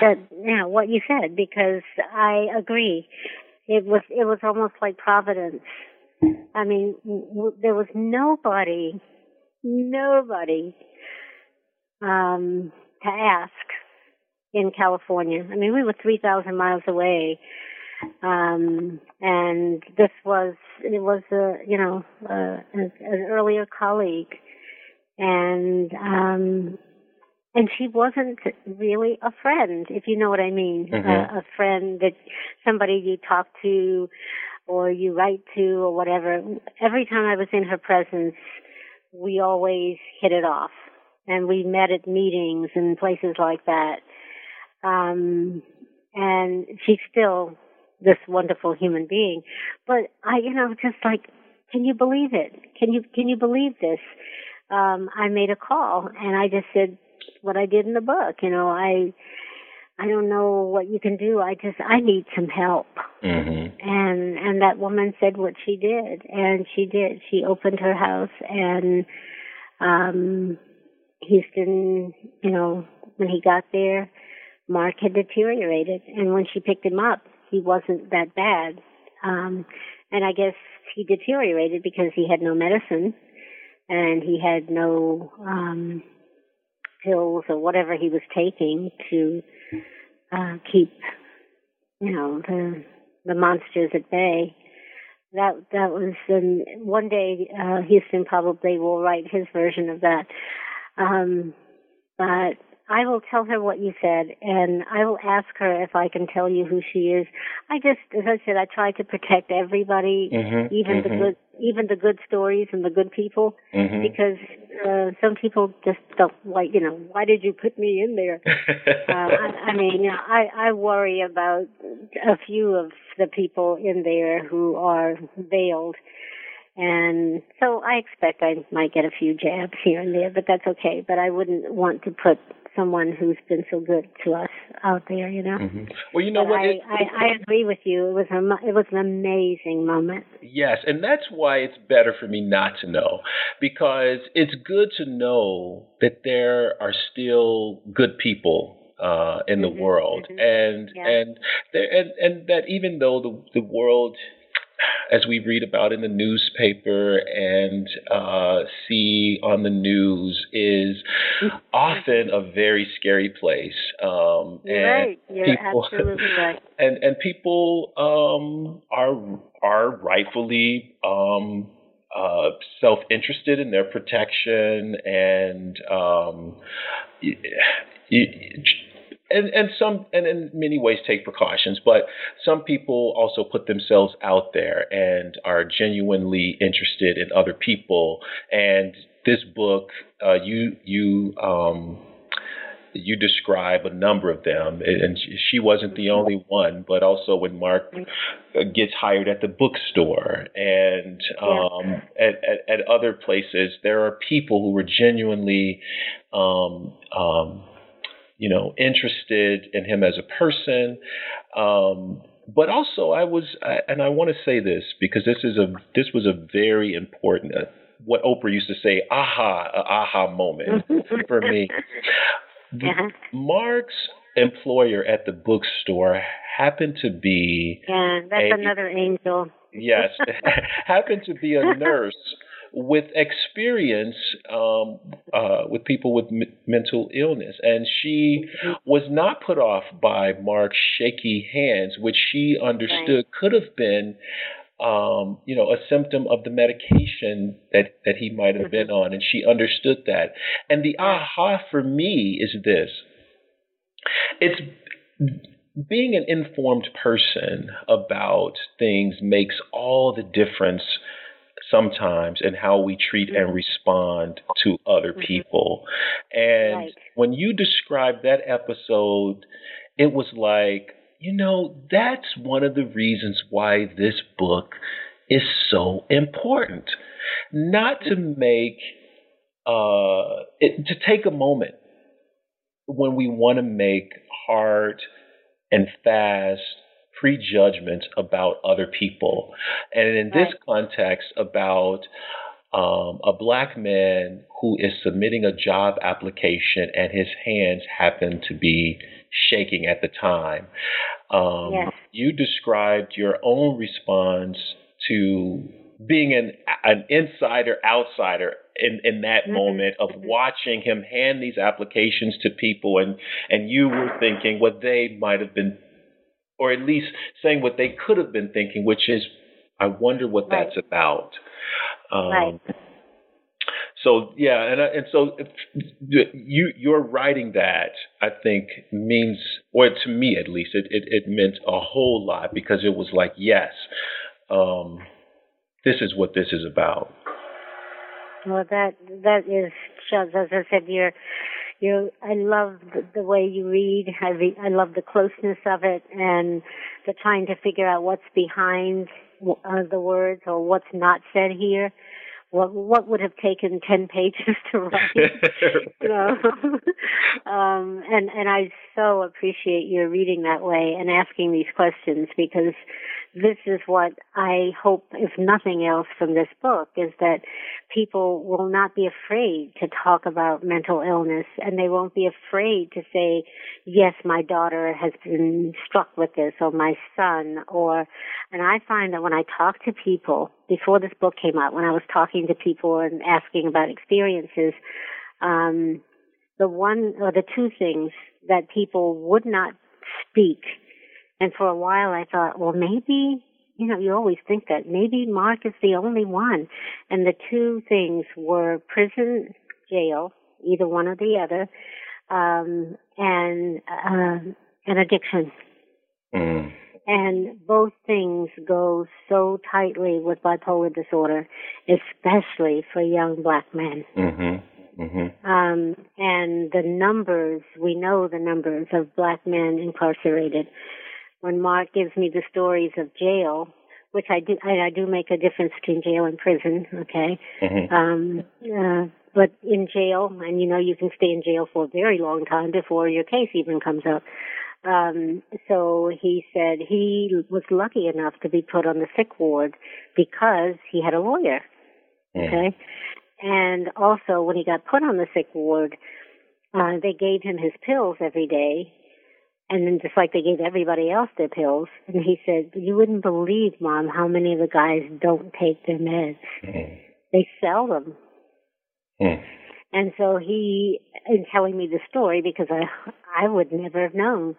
that know what you said because I agree it was it was almost like providence. I mean, w- there was nobody, nobody um, to ask in California. I mean, we were three thousand miles away, um, and this was it was a you know uh, an, an earlier colleague, and um, and she wasn't really a friend, if you know what I mean. Mm-hmm. Uh, a friend that somebody you talk to or you write to or whatever. Every time I was in her presence, we always hit it off. And we met at meetings and places like that. Um, and she's still this wonderful human being. But I, you know, just like, can you believe it? Can you, can you believe this? Um, I made a call and I just said, what I did in the book. You know, I I don't know what you can do. I just I need some help. Mm-hmm. And and that woman said what she did, and she did. She opened her house, and um, Houston, you know, when he got there, Mark had deteriorated, and when she picked him up, he wasn't that bad. Um, and I guess he deteriorated because he had no medicine, and he had no um pills or whatever he was taking to uh, keep, you know, the the monsters at bay. That that was um, one day. Uh, Houston probably will write his version of that. Um, but I will tell her what you said, and I will ask her if I can tell you who she is. I just, as I said, I try to protect everybody, mm-hmm, even mm-hmm. the good even the good stories and the good people, Mhm. because uh, some people just don't like, you know, why did you put me in there? uh, I, I mean, I, I worry about a few of the people in there who are veiled. And so I expect I might get a few jabs here and there, but that's okay. But I wouldn't want to put someone who's been so good to us out there, you know. Mhm. Well, you know But what? I, It- I, I agree with you. It was a it was an amazing moment. Yes, and that's why it's better for me not to know because it's good to know that there are still good people uh, in the Mhm, world, mhm. and Yeah. and there and and that even though the the world. As we read about in the newspaper and uh, see on the news, is often a very scary place. Um, and right. You're people- absolutely right. and and people um, are are rightfully um, uh, self interested in their protection and um, y- y- and and some and in many ways take precautions, but some people also put themselves out there and are genuinely interested in other people. And this book, uh, you you um, you describe a number of them, and she wasn't the only one, but also when Mark uh, gets hired at the bookstore and um, at, at, at other places, there are people who were genuinely, um, um, you know, interested in him as a person. Um, but also, I was, I, and I want to say this because this is a, this was a very important, uh, what Oprah used to say, aha, aha moment for me. Uh-huh. Mark's employer at the bookstore happened to be Yeah, that's A- another angel. yes happened to be a nurse with experience um, uh, with people with m- mental illness, and she was not put off by Mark's shaky hands, which she understood could have been. Um, you know, a symptom of the medication that, that he might have been on, and she understood that. And the aha for me is this. It's being an informed person about things makes all the difference sometimes in how we treat and mm-hmm. respond to other mm-hmm. people. And Right. when you described that episode, it was like, you know, that's one of the reasons why this book is so important. Not to mm-hmm. make, uh, it, to take a moment when we want to make hard and fast prejudgments about other people. And in this context, about um, a black man who is submitting a job application and his hands happen to be shaking at the time. Um, Yes. You described your own response to being an an insider outsider in in that Mhm. moment of Mhm. watching him hand these applications to people and and you were thinking what they might have been or at least saying what they could have been thinking which is I wonder what Right. that's about um, Right. so yeah, and and so if you you're writing that I think means, or to me at least, it it, it meant a whole lot because it was like yes, um, this is what this is about. Well, that that is, as I said, you're, you. I love the, the way you read. I re, I love the closeness of it and the trying to figure out what's behind uh, the words or what's not said here. What what would have taken ten pages to write? um, and and I so appreciate your reading that way and asking these questions because this is what I hope, if nothing else, from this book is that people will not be afraid to talk about mental illness and they won't be afraid to say, yes, my daughter has been struck with this or my son or, and I find that when I talk to people before this book came out, when I was talking to people and asking about experiences, um, the one or the two things that people would not speak and for a while I thought, well, maybe, you know, you always think that maybe Mark is the only one. And the two things were prison, jail, either one or the other, um, and, uh, an addiction. Mm. And both things go so tightly with bipolar disorder, especially for young black men. Mm-hmm. Mm-hmm. Um, and the numbers, we know the numbers of black men incarcerated. When Mark gives me the stories of jail, which I do, I, I do make a difference between jail and prison, okay? Mm-hmm. Um, uh, but in jail, and you know you can stay in jail for a very long time before your case even comes up. Um, so he said he was lucky enough to be put on the sick ward because he had a lawyer. Mm. Okay. And also when he got put on the sick ward, uh, they gave him his pills every day. And then just like they gave everybody else their pills. And he said, you wouldn't believe, mom, how many of the guys don't take their meds. Mm. They sell them. Mm. And so he, in telling me the story, because I, I would never have known,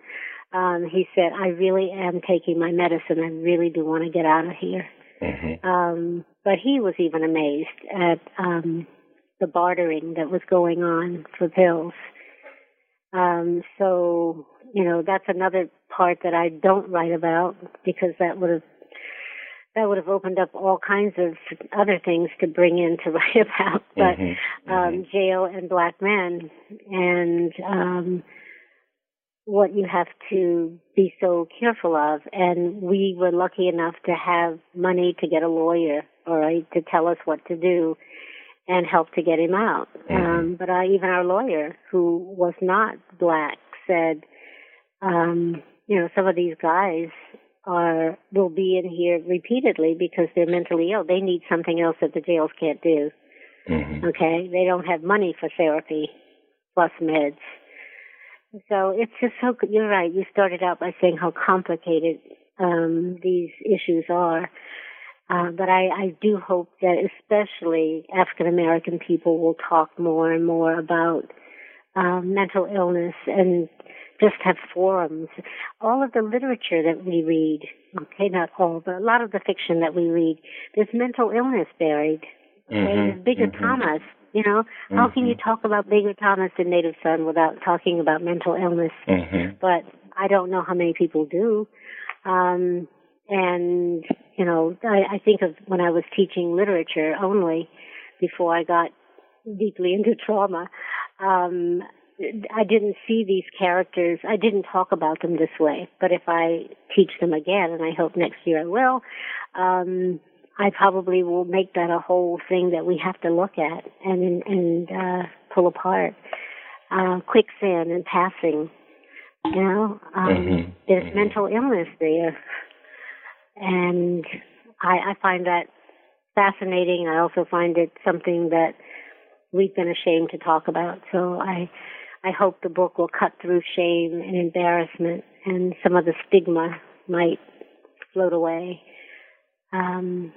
um, he said, I really am taking my medicine. I really do want to get out of here. Mm-hmm. Um, but he was even amazed at, um, the bartering that was going on for pills. Um, so, you know, that's another part that I don't write about because that would have that would have opened up all kinds of other things to bring in to write about. But Mhm, um, jail and black men and um, what you have to be so careful of. And we were lucky enough to have money to get a lawyer, all right, to tell us what to do and help to get him out. Um, but I, even our lawyer, who was not black, said, um, you know, some of these guys are will be in here repeatedly because they're mentally ill. They need something else that the jails can't do. Mhm. Okay, they don't have money for therapy plus meds. So it's just so. You're right. You started out by saying how complicated um, these issues are. Uh, but I, I do hope that especially African American people will talk more and more about um, mental illness and just have forums. All of the literature that we read, okay, not all, but a lot of the fiction that we read, there's mental illness buried. Okay, Mhm, there's Bigger mhm. Thomas. You know, how can you talk about Bigger Thomas and Native Son without talking about mental illness? Mhm. but I don't know how many people do. Um, and you know, I, I think of when I was teaching literature only before I got deeply into trauma. Um, I didn't see these characters. I didn't talk about them this way. But if I teach them again, and I hope next year I will, um, I probably will make that a whole thing that we have to look at and and uh, pull apart. Uh, quicksand and passing. You know, um, Mhm, there's mhm. mental illness there, and I, I find that fascinating. I also find it something that we've been ashamed to talk about. So I, I hope the book will cut through shame and embarrassment, and some of the stigma might float away. Um,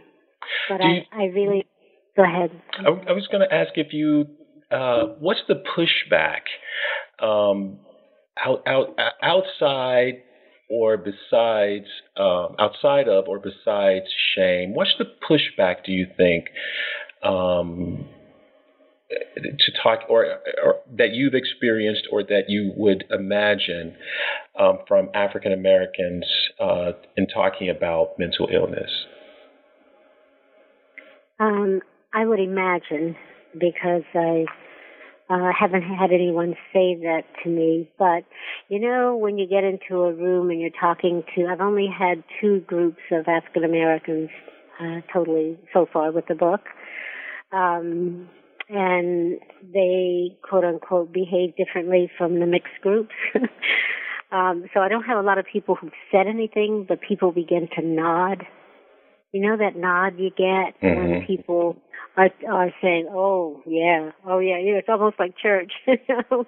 but you- I, I really go ahead. I, I was going to ask if you, uh, what's the pushback um, out, out, outside or besides, um, outside of or besides shame? What's the pushback? Do you think um, to talk or, or that you've experienced or that you would imagine um, from African Americans uh, in talking about mental illness? Um, I would imagine because I uh, haven't had anyone say that to me. But you know, when you get into a room and you're talking to, I've only had two groups of African Americans uh, totally so far with the book, um, and they quote unquote behave differently from the mixed groups. um, so I don't have a lot of people who've said anything, but people begin to nod you know that nod you get when Mhm. people are are saying, "Oh yeah, oh yeah," you know, it's almost like church, you know.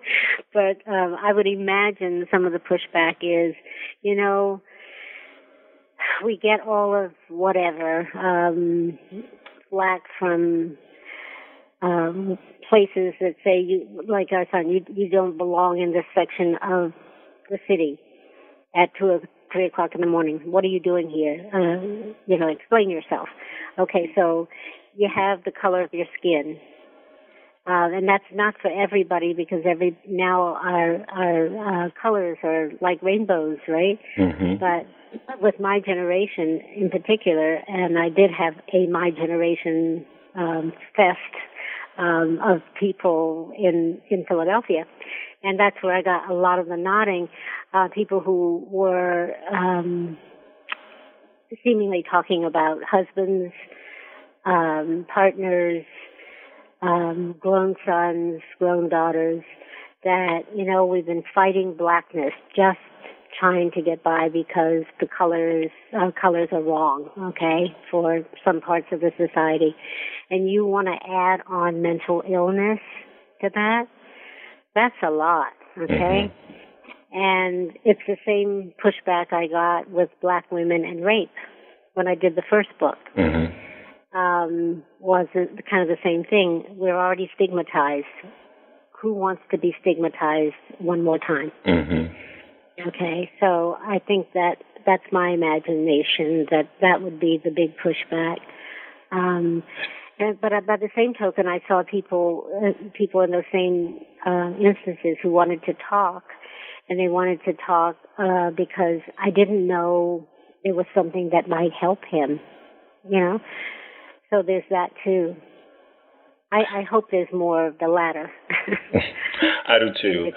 But um, I would imagine some of the pushback is, you know, we get all of whatever um, flack from um, places that say you, like our son, you you don't belong in this section of the city at two or three o'clock in the morning. What are you doing here? Uh, you know, explain yourself. Okay, so you have the color of your skin. Uh, and that's not for everybody because every now our our uh, colors are like rainbows, right? Mm-hmm. But with my generation in particular, and I did have a my generation um, fest um, of people in in Philadelphia, and that's where I got a lot of the nodding. Uh, people who were um, seemingly talking about husbands, um, partners, um, grown sons, grown daughters, that, you know, we've been fighting blackness just trying to get by because the colors uh, colors are wrong, okay, for some parts of the society. And you want to add on mental illness to that? That's a lot, okay? Mm-hmm. And it's the same pushback I got with black women and rape when I did the first book. Mm-hmm um, was kind of the same thing. We're already stigmatized. Who wants to be stigmatized one more time? Mm-hmm. Okay, so I think that that's my imagination that that would be the big pushback. Um, and, but by the same token, I saw people uh, people in those same uh, instances who wanted to talk, and they wanted to talk uh, because I didn't know it was something that might help him. You know, so there's that too. I, I hope there's more of the latter. I do too.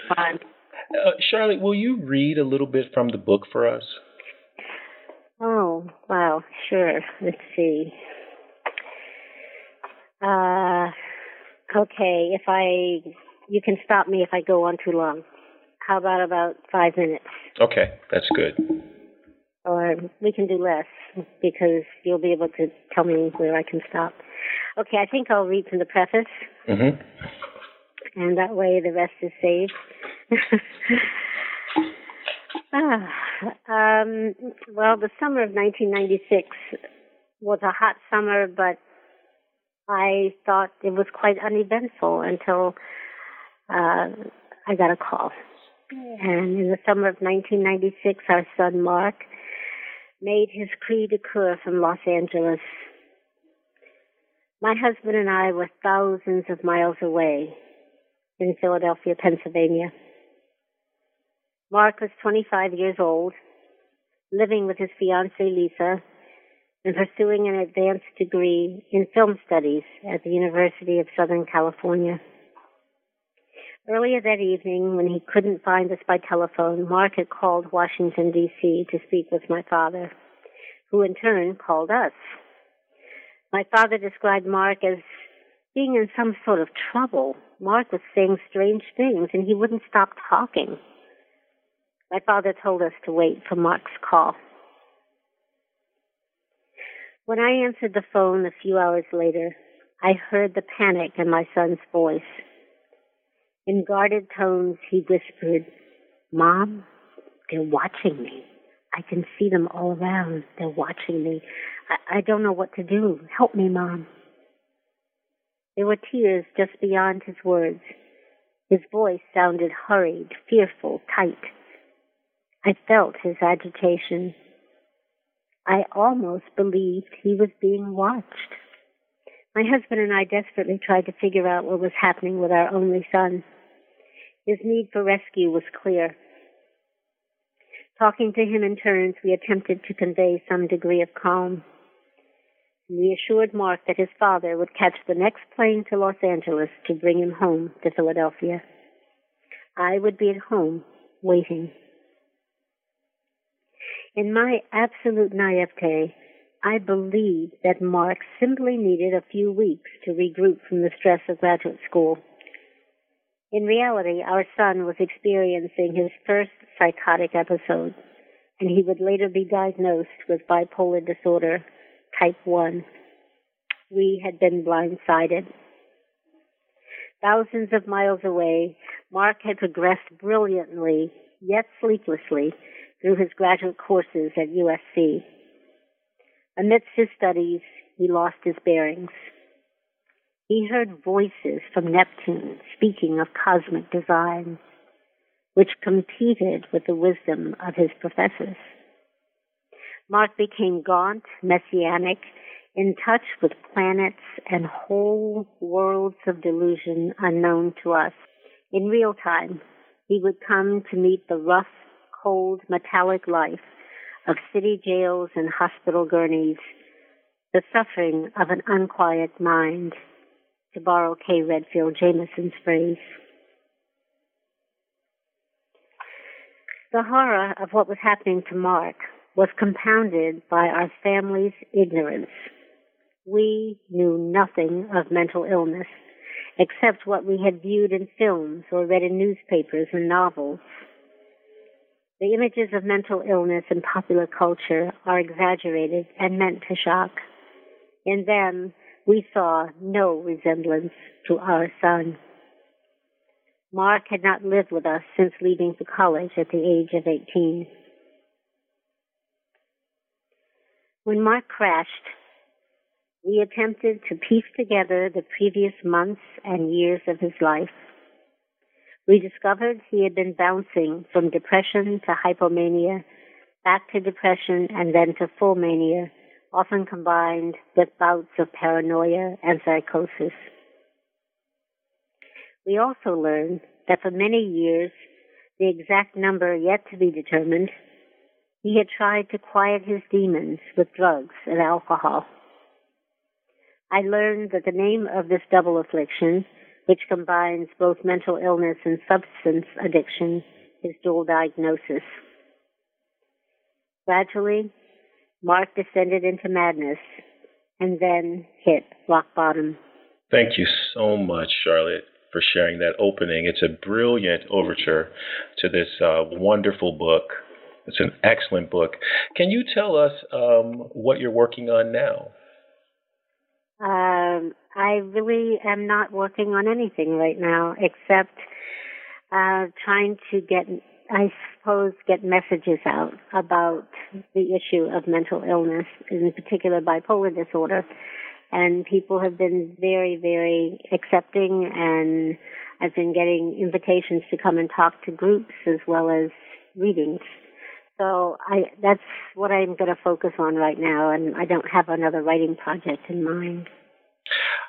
Uh, Charlotte, will you read a little bit from the book for us? Oh, wow, sure. Let's see. Uh, okay, if I, you can stop me if I go on too long. How about about five minutes? Okay, that's good or we can do less because you'll be able to tell me where I can stop. Okay, I think I'll read from the preface. Mm-hmm. And that way the rest is saved. ah, um, well, the summer of 1996 was a hot summer, but I thought it was quite uneventful until uh, I got a call. And in the summer of 1996, our son Mark made his cri de coeur from Los Angeles. My husband and I were thousands of miles away in Philadelphia, Pennsylvania. Mark was 25 years old, living with his fiancée Lisa, and pursuing an advanced degree in film studies at the University of Southern California. Earlier that evening, when he couldn't find us by telephone, Mark had called Washington, D.C. to speak with my father, who in turn called us. My father described Mark as being in some sort of trouble. Mark was saying strange things, and he wouldn't stop talking. My father told us to wait for Mark's call. When I answered the phone a few hours later, I heard the panic in my son's voice. In guarded tones, he whispered, Mom, they're watching me. I can see them all around. They're watching me. I, I don't know what to do. Help me, Mom. There were tears just beyond his words. His voice sounded hurried, fearful, tight. I felt his agitation. I almost believed he was being watched. My husband and I desperately tried to figure out what was happening with our only son. His need for rescue was clear. Talking to him in turns, we attempted to convey some degree of calm. We assured Mark that his father would catch the next plane to Los Angeles to bring him home to Philadelphia. I would be at home, waiting. In my absolute naivete, I believed that Mark simply needed a few weeks to regroup from the stress of graduate school. In reality, our son was experiencing his first psychotic episode, and he would later be diagnosed with bipolar disorder type 1. We had been blindsided. Thousands of miles away, Mark had progressed brilliantly, yet sleeplessly, through his graduate courses at USC. Amidst his studies, he lost his bearings. He heard voices from Neptune speaking of cosmic design, which competed with the wisdom of his professors. Mark became gaunt, messianic, in touch with planets and whole worlds of delusion unknown to us. In real time, he would come to meet the rough, cold, metallic life of city jails and hospital gurneys, the suffering of an unquiet mind, to borrow Kay Redfield Jamison's phrase. The horror of what was happening to Mark was compounded by our family's ignorance. We knew nothing of mental illness except what we had viewed in films or read in newspapers and novels. The images of mental illness in popular culture are exaggerated and meant to shock. In them, we saw no resemblance to our son. Mark had not lived with us since leaving for college at the age of 18. When Mark crashed, we attempted to piece together the previous months and years of his life. We discovered he had been bouncing from depression to hypomania, back to depression, and then to full mania, often combined with bouts of paranoia and psychosis. We also learned that for many years, the exact number yet to be determined, he had tried to quiet his demons with drugs and alcohol. I learned that the name of this double affliction which combines both mental illness and substance addiction, is dual diagnosis. Gradually, Mark descended into madness and then hit rock bottom. Thank you so much, Charlotte, for sharing that opening. It's a brilliant overture to this uh, wonderful book. It's an excellent book. Can you tell us um, what you're working on now? Um, I really am not working on anything right now except uh, trying to get, I suppose, get messages out about the issue of mental illness, in particular bipolar disorder. And people have been very, very accepting, and I've been getting invitations to come and talk to groups as well as readings. So I that's what I'm going to focus on right now, and I don't have another writing project in mind.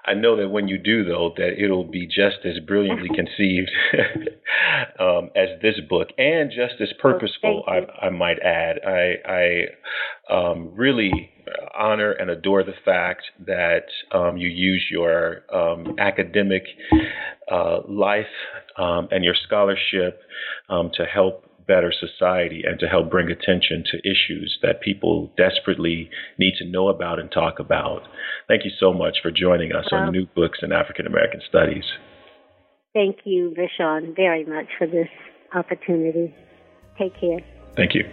I know that when you do, though, that it'll be just as brilliantly conceived um, as this book, and just as purposeful. I, I, might add. I, I um, really honor and adore the fact that um, you use your um, academic uh, life um, and your scholarship um, to help better society and to help bring attention to issues that people desperately need to know about and talk about. Thank you so much for joining us on New Books in African American Studies. Thank you, Vishon, very much for this opportunity. Take care. Thank you.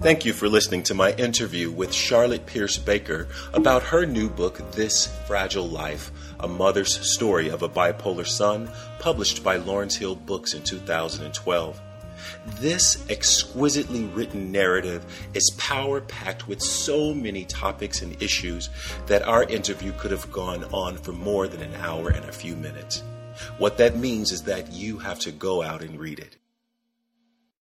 Thank you for listening to my interview with Charlotte Pierce Baker about her new book, This Fragile Life A Mother's Story of a Bipolar Son, published by Lawrence Hill Books in 2012. This exquisitely written narrative is power packed with so many topics and issues that our interview could have gone on for more than an hour and a few minutes. What that means is that you have to go out and read it.